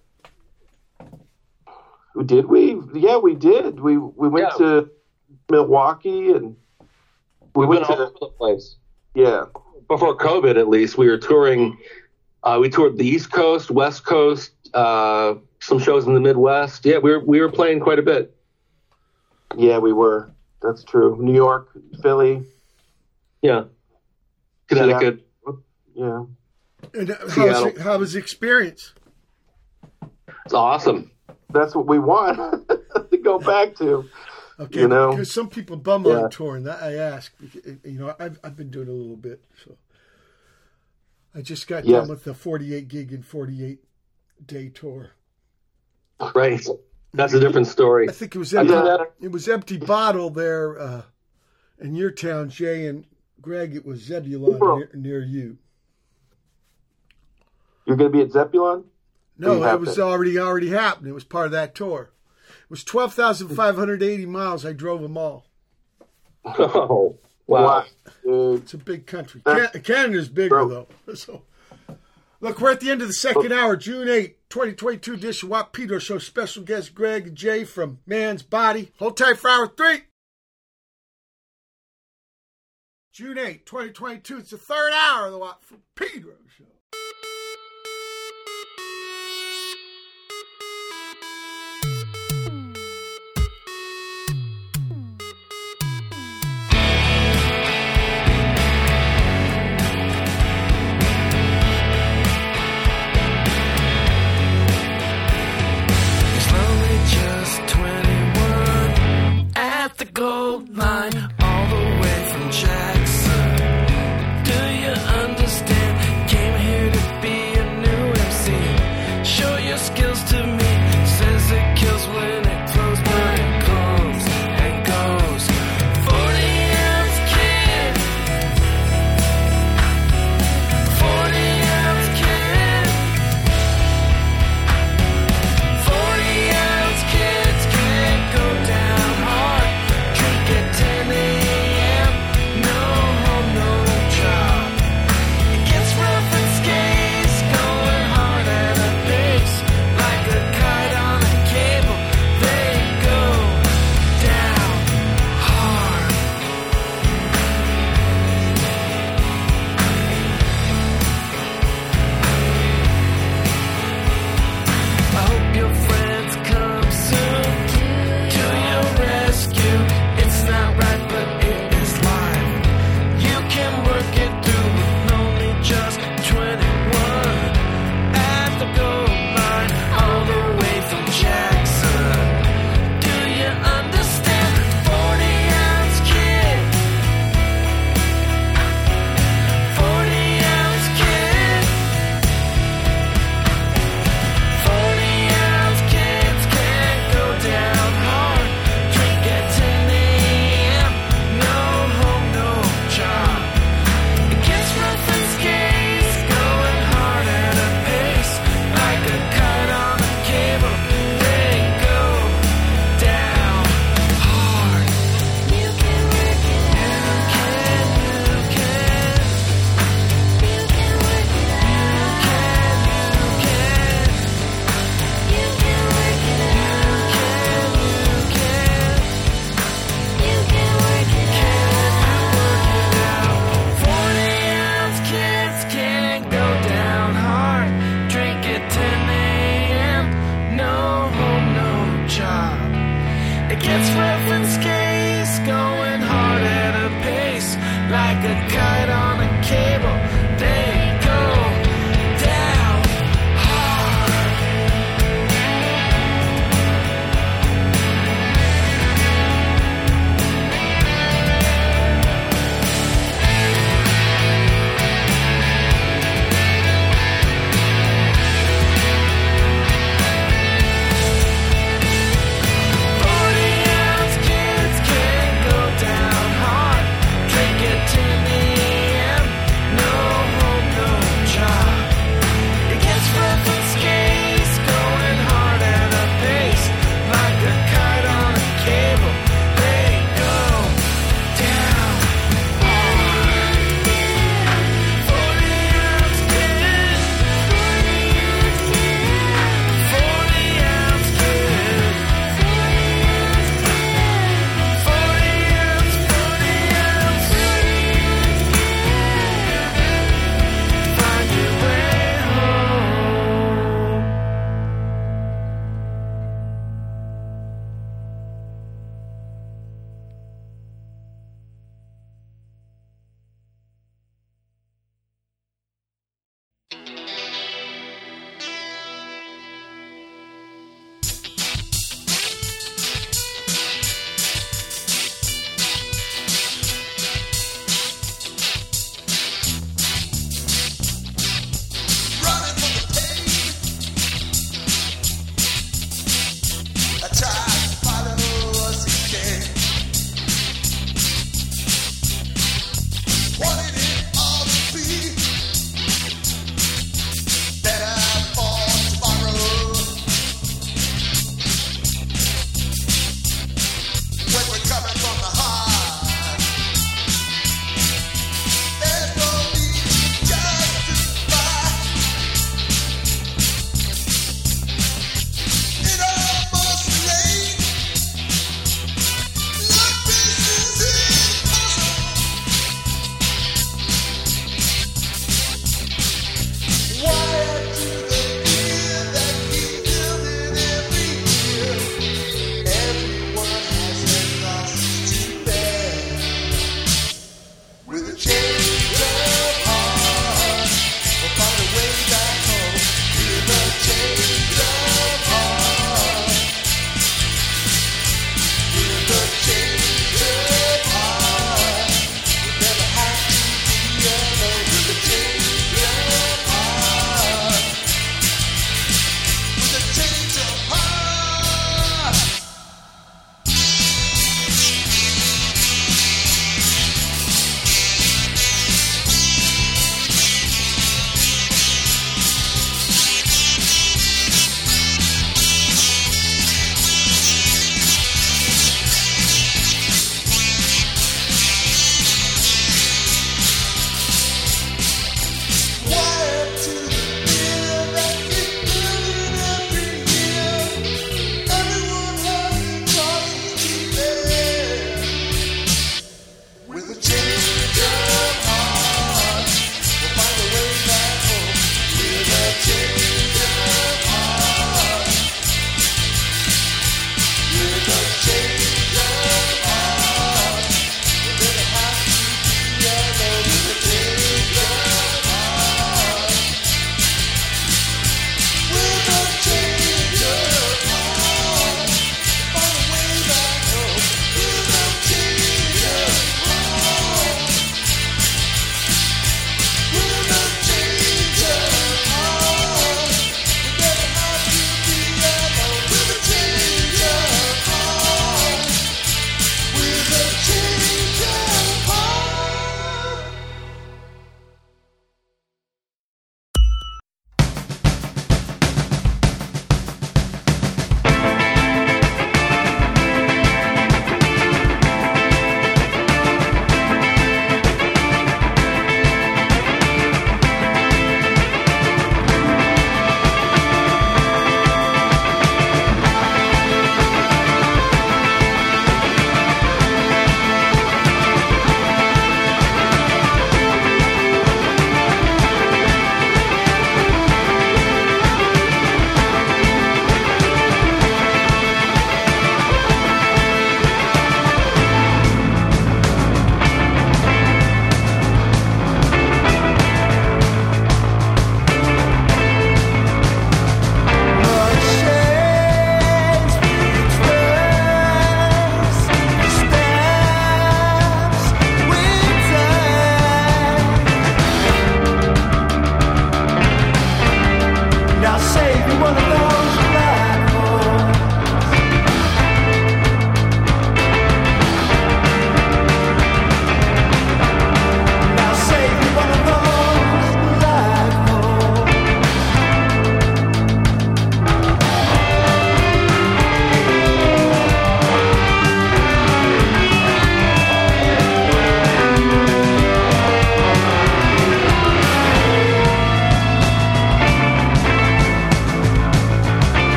Did we? Yeah, we did. We we went
Yeah.
to Milwaukee and we
We went
went
all
to
over the place.
yeah.
Before COVID, at least, we were touring. Uh, we toured the East Coast, West Coast, uh, some shows in the Midwest. Yeah, we were we were playing quite a bit.
Yeah, we were. That's true. New York, Philly.
Yeah, Connecticut.
Yeah.
And uh, how was,
Seattle.
it, how was the experience?
It's awesome.
That's what we want to go back to.
Okay,
You know?
because some people bum
Yeah.
on touring. That I ask. You know, I've I've been doing it a little bit. So I just got
Yeah.
done with the 48 gig and 48 day tour.
Right. That's a different story.
I think it was empty, it was empty bottle there uh, in your town, Jay and Greg. It was Zebulon near, near you.
You're going to be at Zebulon?
No, it was already already happened. It was part of that tour. It was twelve thousand five hundred eighty miles. I drove them all.
Oh, wow.
dude.
It's a big country. Canada's bigger
Bro.
though. So, look, we're at the end of the second oh. hour, June 8, 2022 edition. Watt Pedro Show. Special guest Greg and Jay from Man's Body. Hold tight for hour three. June 8, 2022. It's the third hour of the Watt Pedro Show.
Gold mine,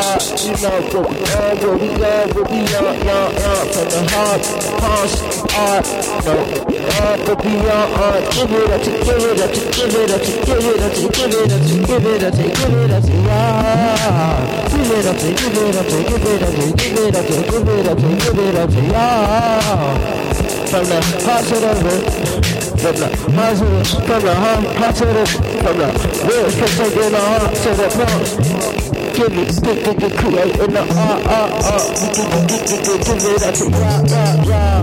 the you
know what we are, what we are, what we are, yeah, yeah. From the heart the art, what we are, what we are, art. Give it up give it up give it up give it up give it up give it up give it up. Give it up give it up give it up give it up give it up give it up to yeah. From the heart to the root, from the heart to the, from the heart, heart to the, from the real from the heart to the mouth. Give it, give it, give it, create in the art, art, art. Give it, give it, give it, give it up to yeah, yeah, yeah.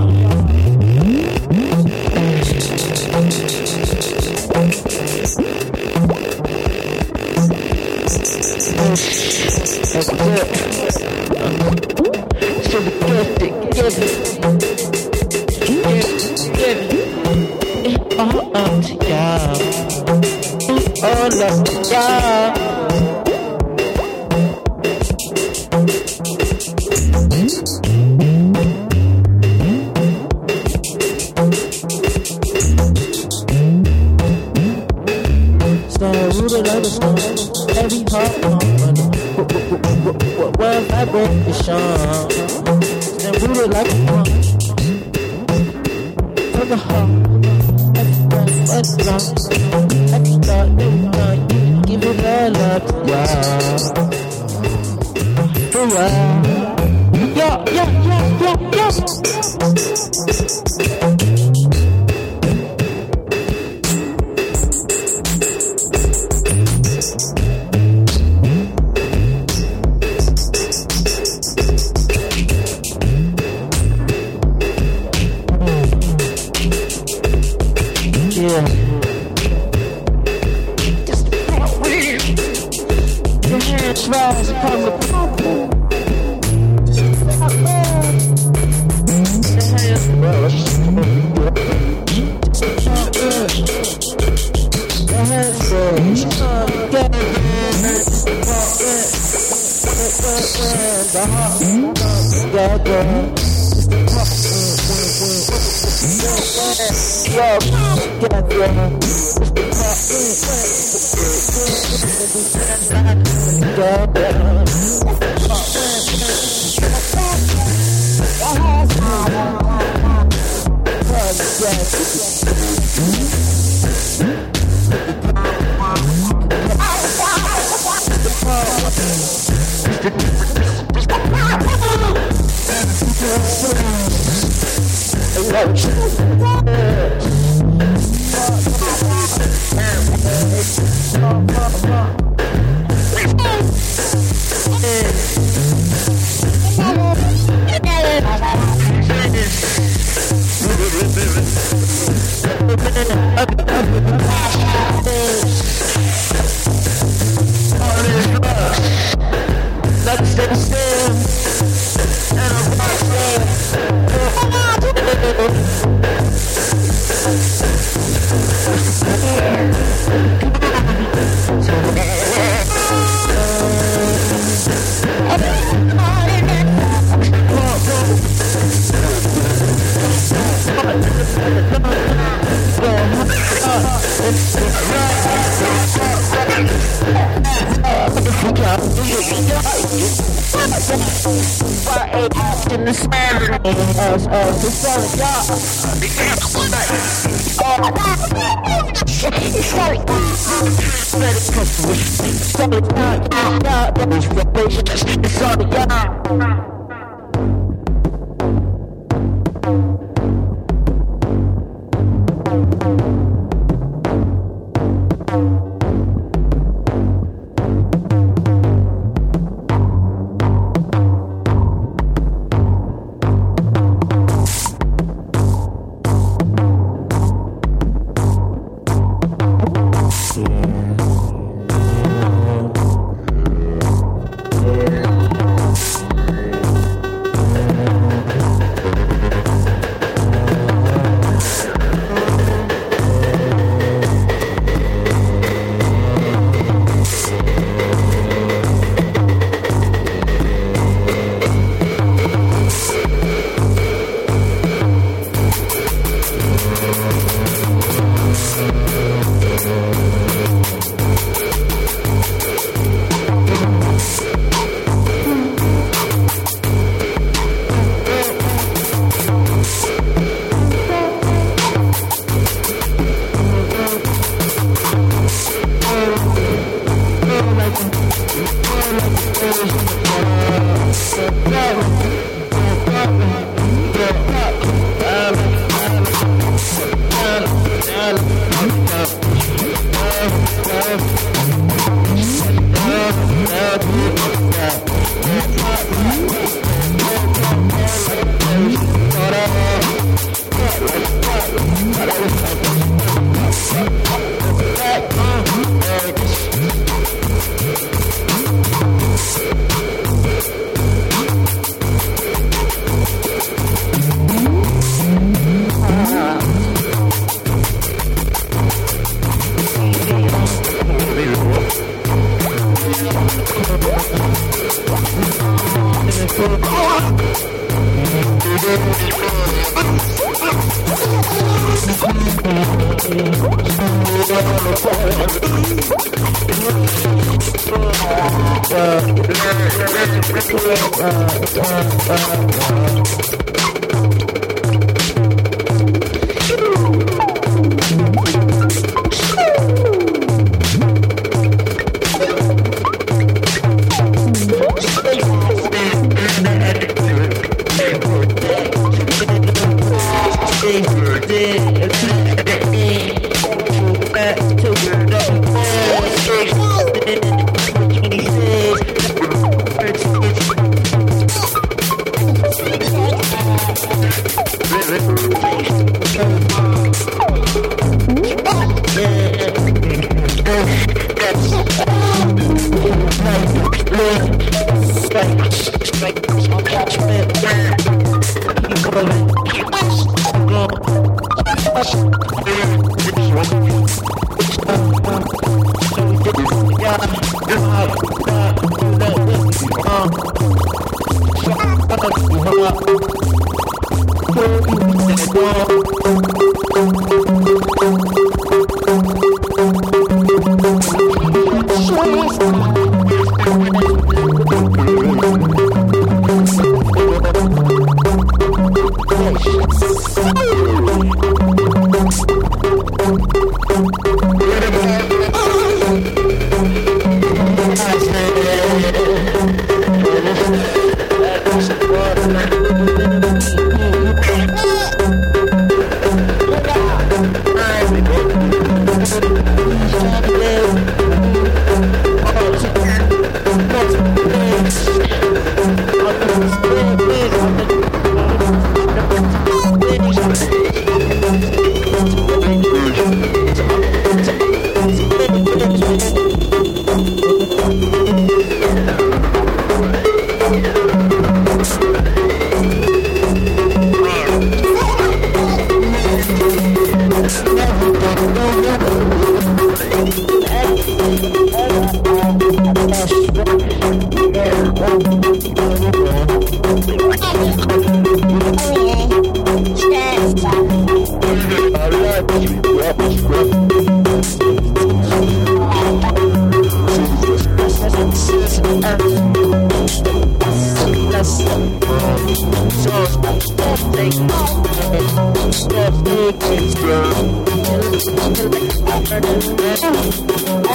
That's it. So the it, give it. Give, give it. You. To
you.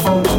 He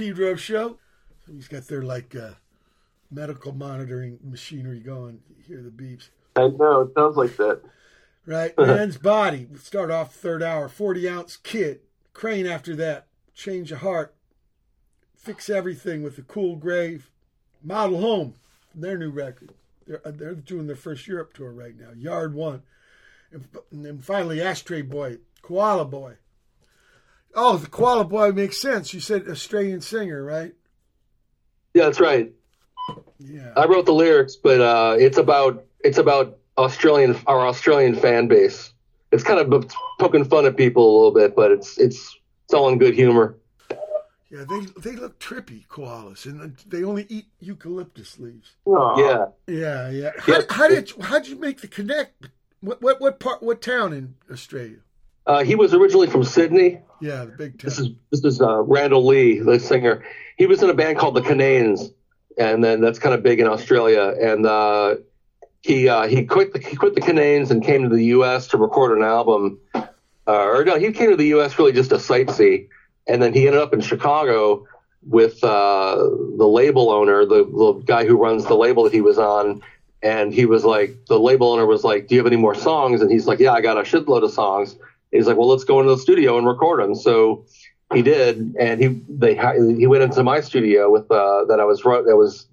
Pedro show. He's got their like uh, medical monitoring machinery going. You hear the beeps.
I know it sounds like that.
Right, man's body. We start off third hour. Forty ounce kid. Crane after that. Change of heart. Fix everything with the cool grave. Model home. Their new record. They're uh, they're doing their first Europe tour right now. Yard one, and, and then finally Ashtray Boy, Koala Boy. Oh, the Koala Boy makes sense. You said Australian singer, right?
Yeah, that's right.
Yeah.
I wrote the lyrics, but uh, it's about it's about Australian our Australian fan base. It's kind of poking fun at people a little bit, but it's it's it's all in good humor.
Yeah, they they look trippy koalas, and they only eat eucalyptus leaves.
Aw.
Yeah.
Yeah, yeah. How,
Yeah.
how did how did you make the connect? What what what part? What town in Australia?
Uh, he was originally from Sydney.
Yeah, the big town.
This is this is uh, Randall Lee, the singer. He was in a band called the Cannanes, and then that's kind of big in Australia. And uh, he uh, he quit the, he quit the Cannanes and came to the U.S. to record an album. Uh, or no, he came to the U.S. really just to sightsee, and then he ended up in Chicago with uh, the label owner, the, the guy who runs the label that he was on. And he was like, the label owner was like, "Do you have any more songs?" And he's like, "Yeah, I got a shitload of songs." He's like, "Well, let's go into the studio and record them." So he did, and he they he went into my studio with uh, that I was that was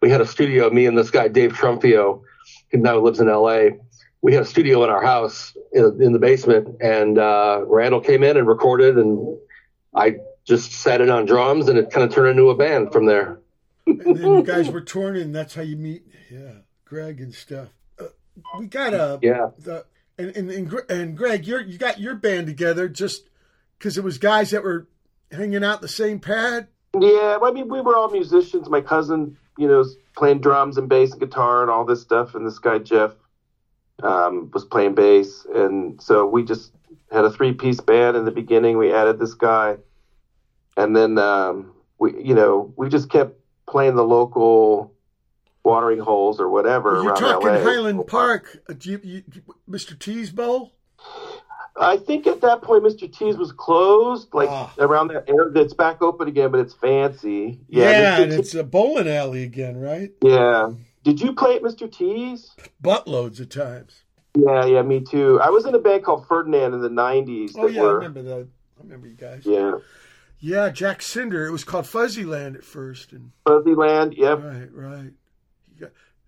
we had a studio. Me and this guy Dave Trumfio, who now lives in L.A. We had a studio in our house in, in the basement, and uh, Randall came in and recorded, and I just sat in on drums, and it kind of turned into a band from there.
and then you guys were touring, and that's how you meet. Yeah, Greg and stuff. Uh, we got a
Yeah.
The, and, and and and Greg, you're you got your band together just because it was guys that were hanging out the same pad.
Yeah, I mean, we were all musicians. My cousin, you know, was playing drums and bass and guitar and all this stuff, and this guy Jeff um, was playing bass, and so we just had a three-piece band in the beginning. We added this guy, and then um, we, you know, we just kept playing the local watering holes or whatever
You're talking
LA.
Highland Park, uh, you, you, Mr. T's Bowl.
I think at that point, Mr. T's was closed, like
Ah.
around that era. It's back open again, but it's fancy.
Yeah,
Mr.
and
T-
it's a bowling alley again, right?
yeah. Did you play at Mr. T's?
Buttloads of times.
Yeah, yeah, me too. I was in a band called Ferdinand in the '90s.
Oh yeah, I remember that. I remember you guys.
Yeah,
Yeah, Jack Cinder. It was called Fuzzyland at first, and
Fuzzyland. Yep.
right, right.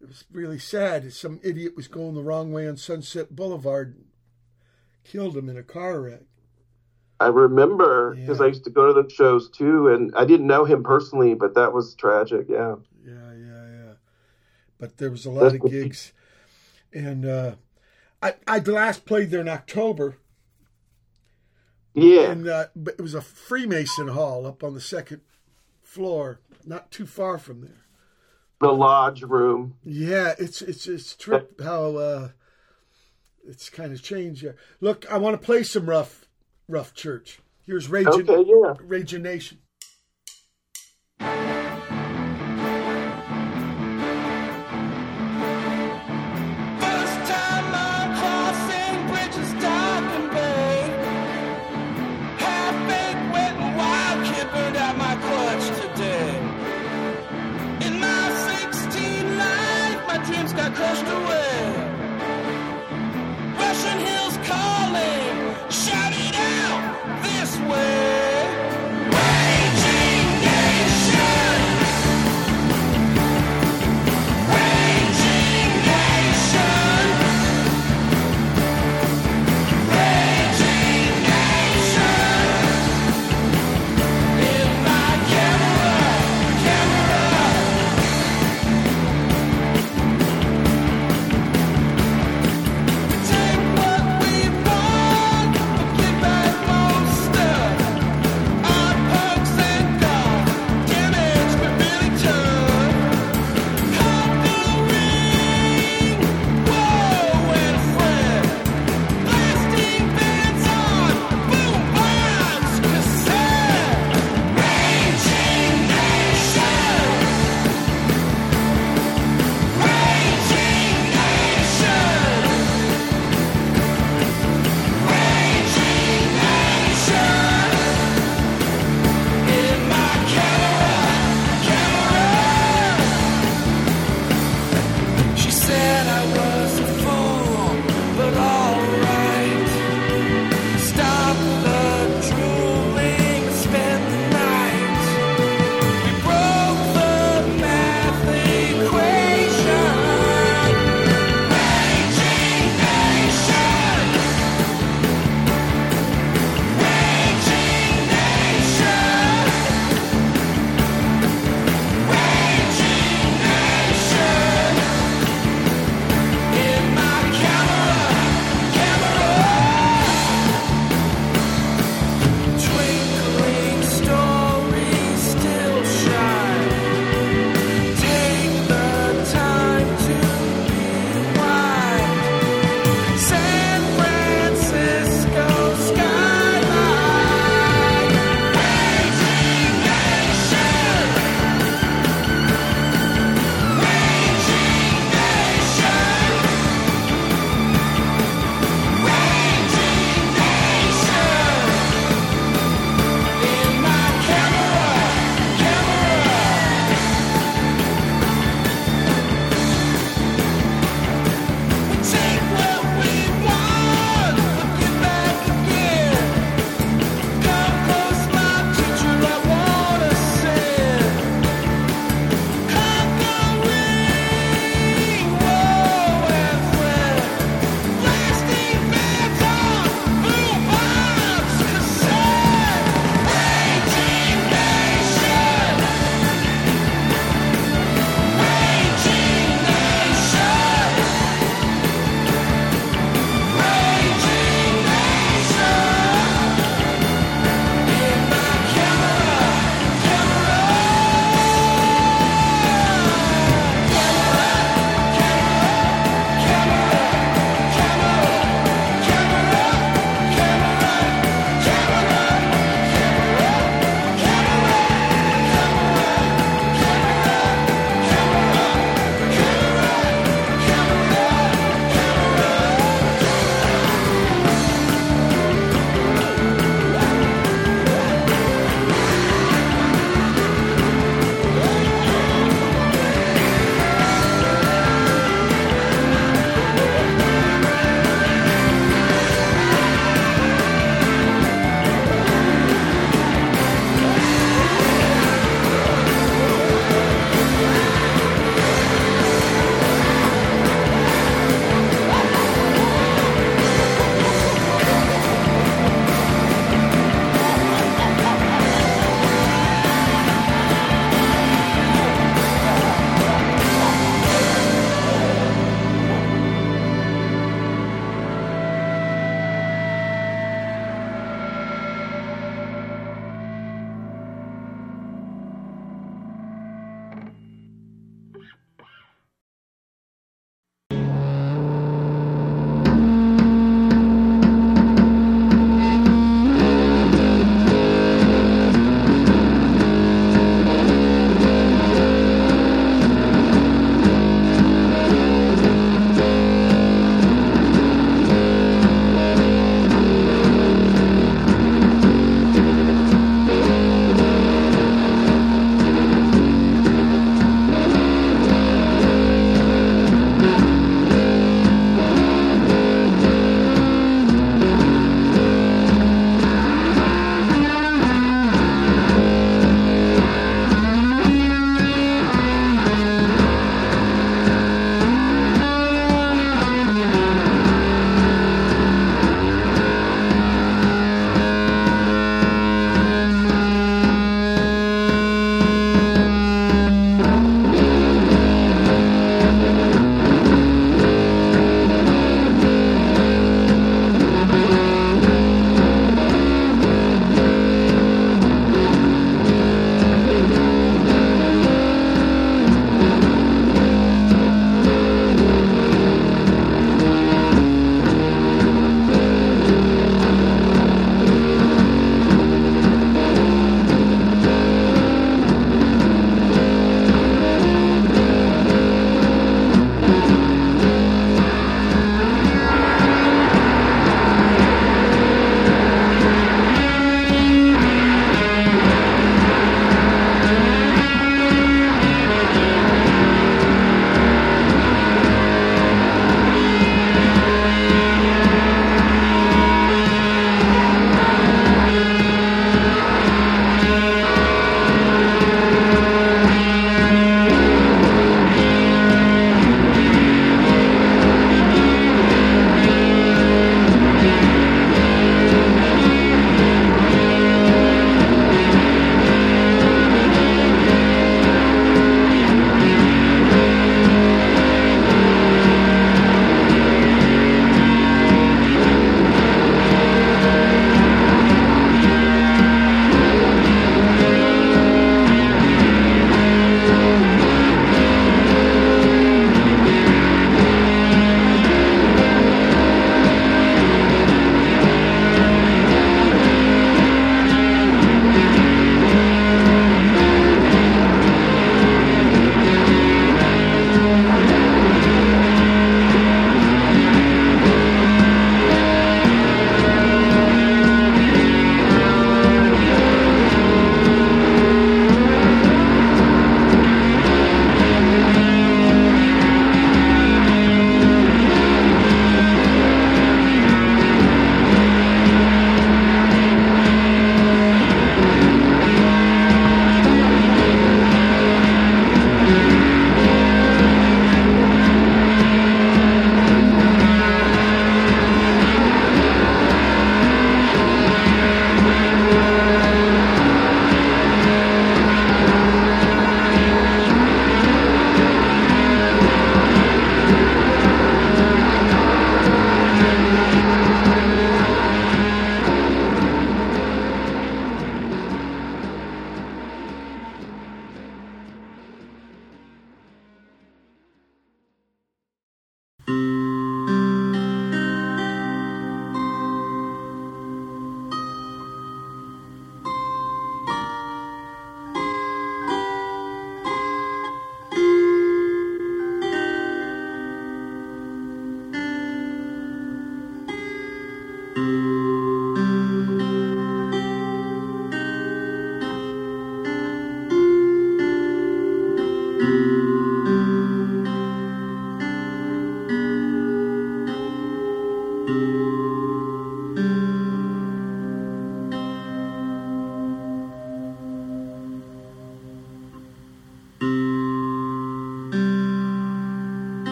It was really sad. Some idiot was going the wrong way on Sunset Boulevard, and killed him in a car wreck.
I remember because
Yeah.
I used to go to the shows too, and I didn't know him personally, but that was tragic. Yeah.
Yeah, yeah, yeah. But there was a lot of gigs, and uh, I I last played there in October,
Yeah.
and uh, but it was a Freemason hall up on the second floor, not too far from there
the lodge room.
Yeah, it's it's it's trip how uh, it's kind of changed here. Look, I want to play some rough rough church. Here's Raging
okay, yeah.
Raging Nation.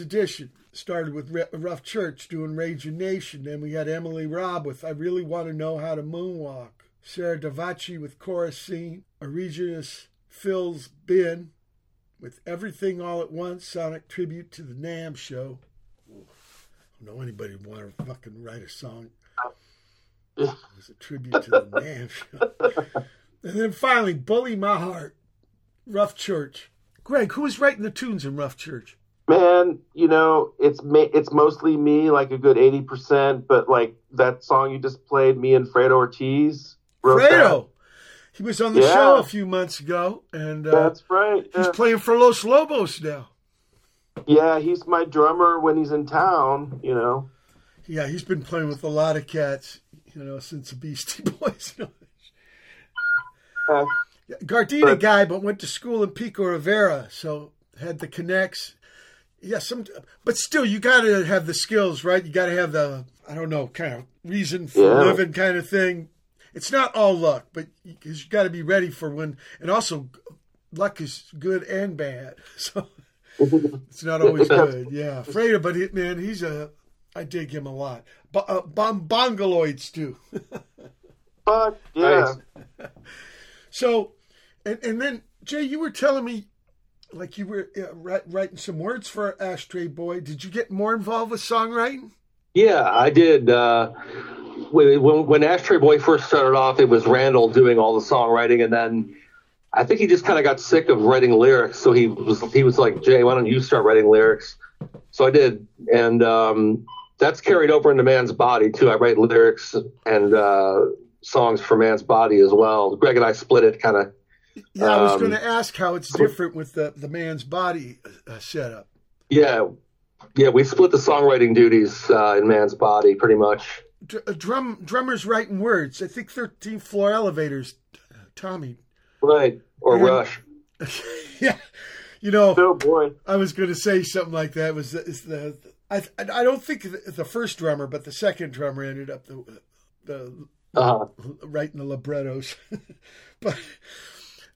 Edition started with Re- Rough Church doing Raging Nation. Then we had Emily Robb with I Really Want to Know How to Moonwalk. Sarah Davachi with Chorus Scene. Egregious Phil's Bin with Everything All at Once, Sonic Tribute to the NAMM Show. I don't know anybody would want to fucking write a song It was a tribute to the NAMM Show. And then finally, Bully My Heart, Rough Church. Greg, who was writing the tunes in Rough Church?
Man, you know, it's it's mostly me, like a good eighty percent. But like that song you just played, me and Fredo Ortiz
Fredo. He was on the
Yeah.
show a few months ago, and uh,
That's right.
he's
Yeah.
playing for Los Lobos now.
yeah, he's my drummer when he's in town. You know.
Yeah, he's been playing with a lot of cats, you know, since the Beastie Boys.
Uh,
Gardena
But-
guy, but went to school in Pico Rivera, so had the connects. Yeah, some, but still, you got to have the skills, right? You got to have the, I don't know, kind of reason for
Yeah.
living kind of thing. It's not all luck, but you, got to be ready for when, and also luck is good and bad, so it's not always good. Yeah, Fredo, but he, man, he's a, I dig him a lot. Bo- uh, Bom- Bongoloids too.
Fuck yeah.
Nice.
So, and and then Jay, you were telling me like you were uh, writing some words for Ashtray Boy. Did you get more involved with songwriting?
Yeah, I did. Uh, when, when when Ashtray Boy first started off, it was Randall doing all the songwriting, and then I think he just kind of got sick of writing lyrics. So he was he was like, Jay, why don't you start writing lyrics? So I did, and um, that's carried over into Man's Body too. I write lyrics and uh, songs for Man's Body as well. Greg and I split it kind of.
Yeah, I was
Um,
going to ask how it's different with the the man's body uh, setup.
Yeah, yeah, we split the songwriting duties uh, in Man's Body pretty much.
Dr- uh, drum drummers writing words. I think 13th floor elevators. uh, Tommy.
Right, or
Yeah.
Rush.
yeah, you know.
Oh boy.
I was going to say something like that. Was the, is the I I don't think the, the first drummer, but the second drummer ended up the the
Uh-huh.
writing the librettos. but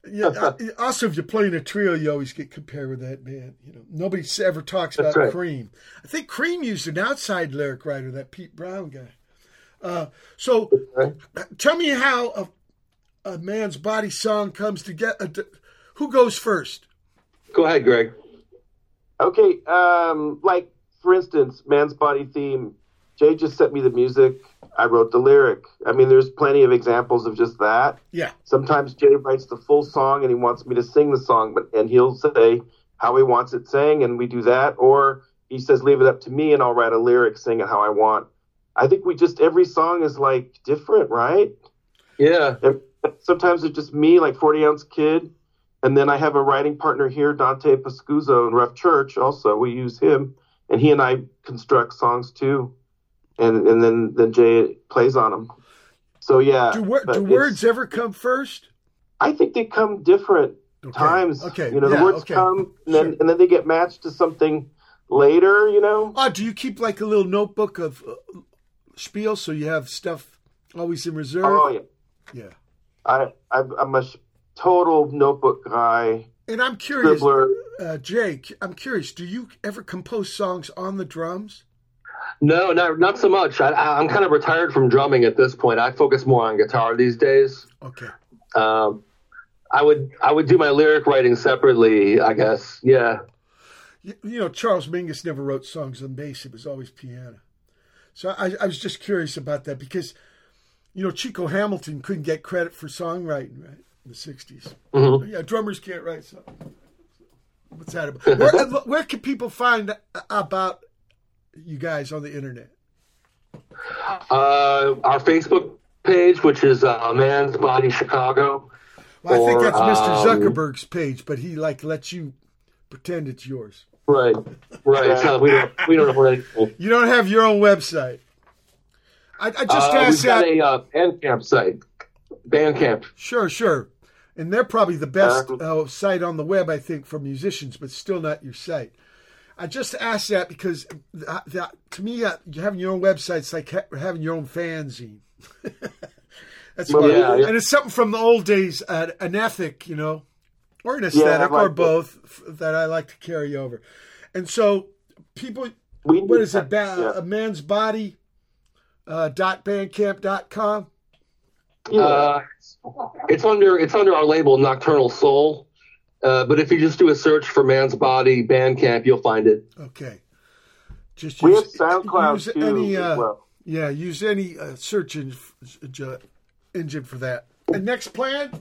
yeah, also if you're playing a trio, you always get compared with that man. You know, nobody ever talks
That's
about
right.
Cream. I think Cream used an outside lyric writer, that Pete Brown guy. Uh, so tell me how a, a man's body song comes together. Who goes first?
Go ahead, Greg.
Okay, um, like for instance, Man's Body theme. Jay just sent me the music. I wrote the lyric. I mean, there's plenty of examples of just that.
Yeah.
Sometimes Jay writes the full song and he wants me to sing the song, but and he'll say how he wants it sang, and we do that. Or he says, "Leave it up to me," and I'll write a lyric, sing it how I want. I think we just every song is like different, right?
Yeah.
And sometimes it's just me, like 40 ounce kid. And then I have a writing partner here, Dante Pascuzzo in Rough Church. Also, we use him, and he and I construct songs too. And and then then Jay plays on them. So yeah,
Do, wor- do words ever come first?
I think they come different
Okay.
times.
Okay.
you know,
Yeah,
the words
okay.
come, and then
Sure.
and then they get matched to something later. You know,
Oh, do you keep like a little notebook of uh, spiel so you have stuff always in reserve?
oh yeah,
yeah.
I I'm, I'm a total notebook guy.
And I'm curious, uh, Jake. I'm curious. Do you ever compose songs on the drums?
No, not not so much. I, I'm kind of retired from drumming at this point. I focus more on guitar these days.
Okay.
Um, I would I would do my lyric writing separately. I guess. Yeah.
You, you know, Charles Mingus never wrote songs on bass. It was always piano. So I, I was just curious about that because, you know, Chico Hamilton couldn't get credit for songwriting, right? In the 60s. Yeah, drummers can't write songs. What's that about? Where, where can people find about you guys on the internet?
Uh, our Facebook page, which is uh, Man's Body Chicago.
Well, I think
Or,
that's Mr.
um,
Zuckerberg's page, but he like lets you pretend it's yours.
Right. Right. So we don't we don't anything.
You don't have your own website. I, I just
Uh,
asked
we've got
that.
a uh, Bandcamp site. Bandcamp.
Sure, sure. And they're probably the best
Um,
uh, site on the web, I think, for musicians, but still not your site. I just asked that because that, that, to me, uh, having your own website website's like ha- having your own fanzine. That's
Well, yeah, yeah.
And it's something from the old days, uh, an ethic, you know, or an aesthetic,
like
or
that.
both, f- that I like to carry over. And so, people,
We
what is it? Ba-
Yeah.
A man's body. Uh, dot bandcamp dot com.
Yeah.
Uh, it's under it's under our label Nocturnal Soul. Uh, but if you just do a search for Man's Body Bandcamp, you'll find it.
Okay. Just
we
use,
have SoundCloud
use
too.
any,
as
uh,
well.
Yeah, use any uh, search en- uh, engine for that. And next plan?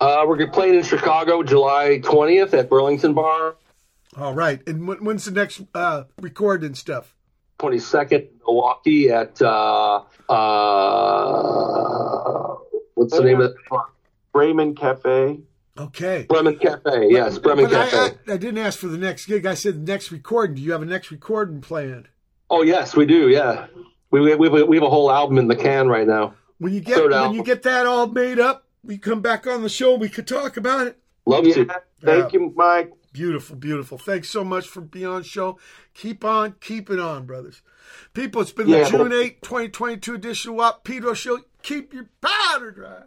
Uh, we're playing in Chicago July 20th at Burlington Bar.
All right. And when, when's the next uh, and stuff?
22nd Milwaukee at uh, uh, what's the name of it?
Bremen Cafe.
Okay.
Bremen Cafe. Yes, Bremen
But
Cafe.
I, I didn't ask for the next gig. I said the next recording. Do you have a next recording planned?
Oh yes, we do. Yeah, we we we have, a, we have a whole album in the can right now.
When you get
Third
when
album.
you get that all made up, we come back on the show. We could talk about it.
Love
Yeah.
to.
Thank
Yeah.
you, Mike.
Beautiful, beautiful. Thanks so much for being on the show. Keep on, keep it on, brothers. People, it's been
Yeah.
the June 8, 2022 edition of WAP Pedro Show. Keep your powder dry.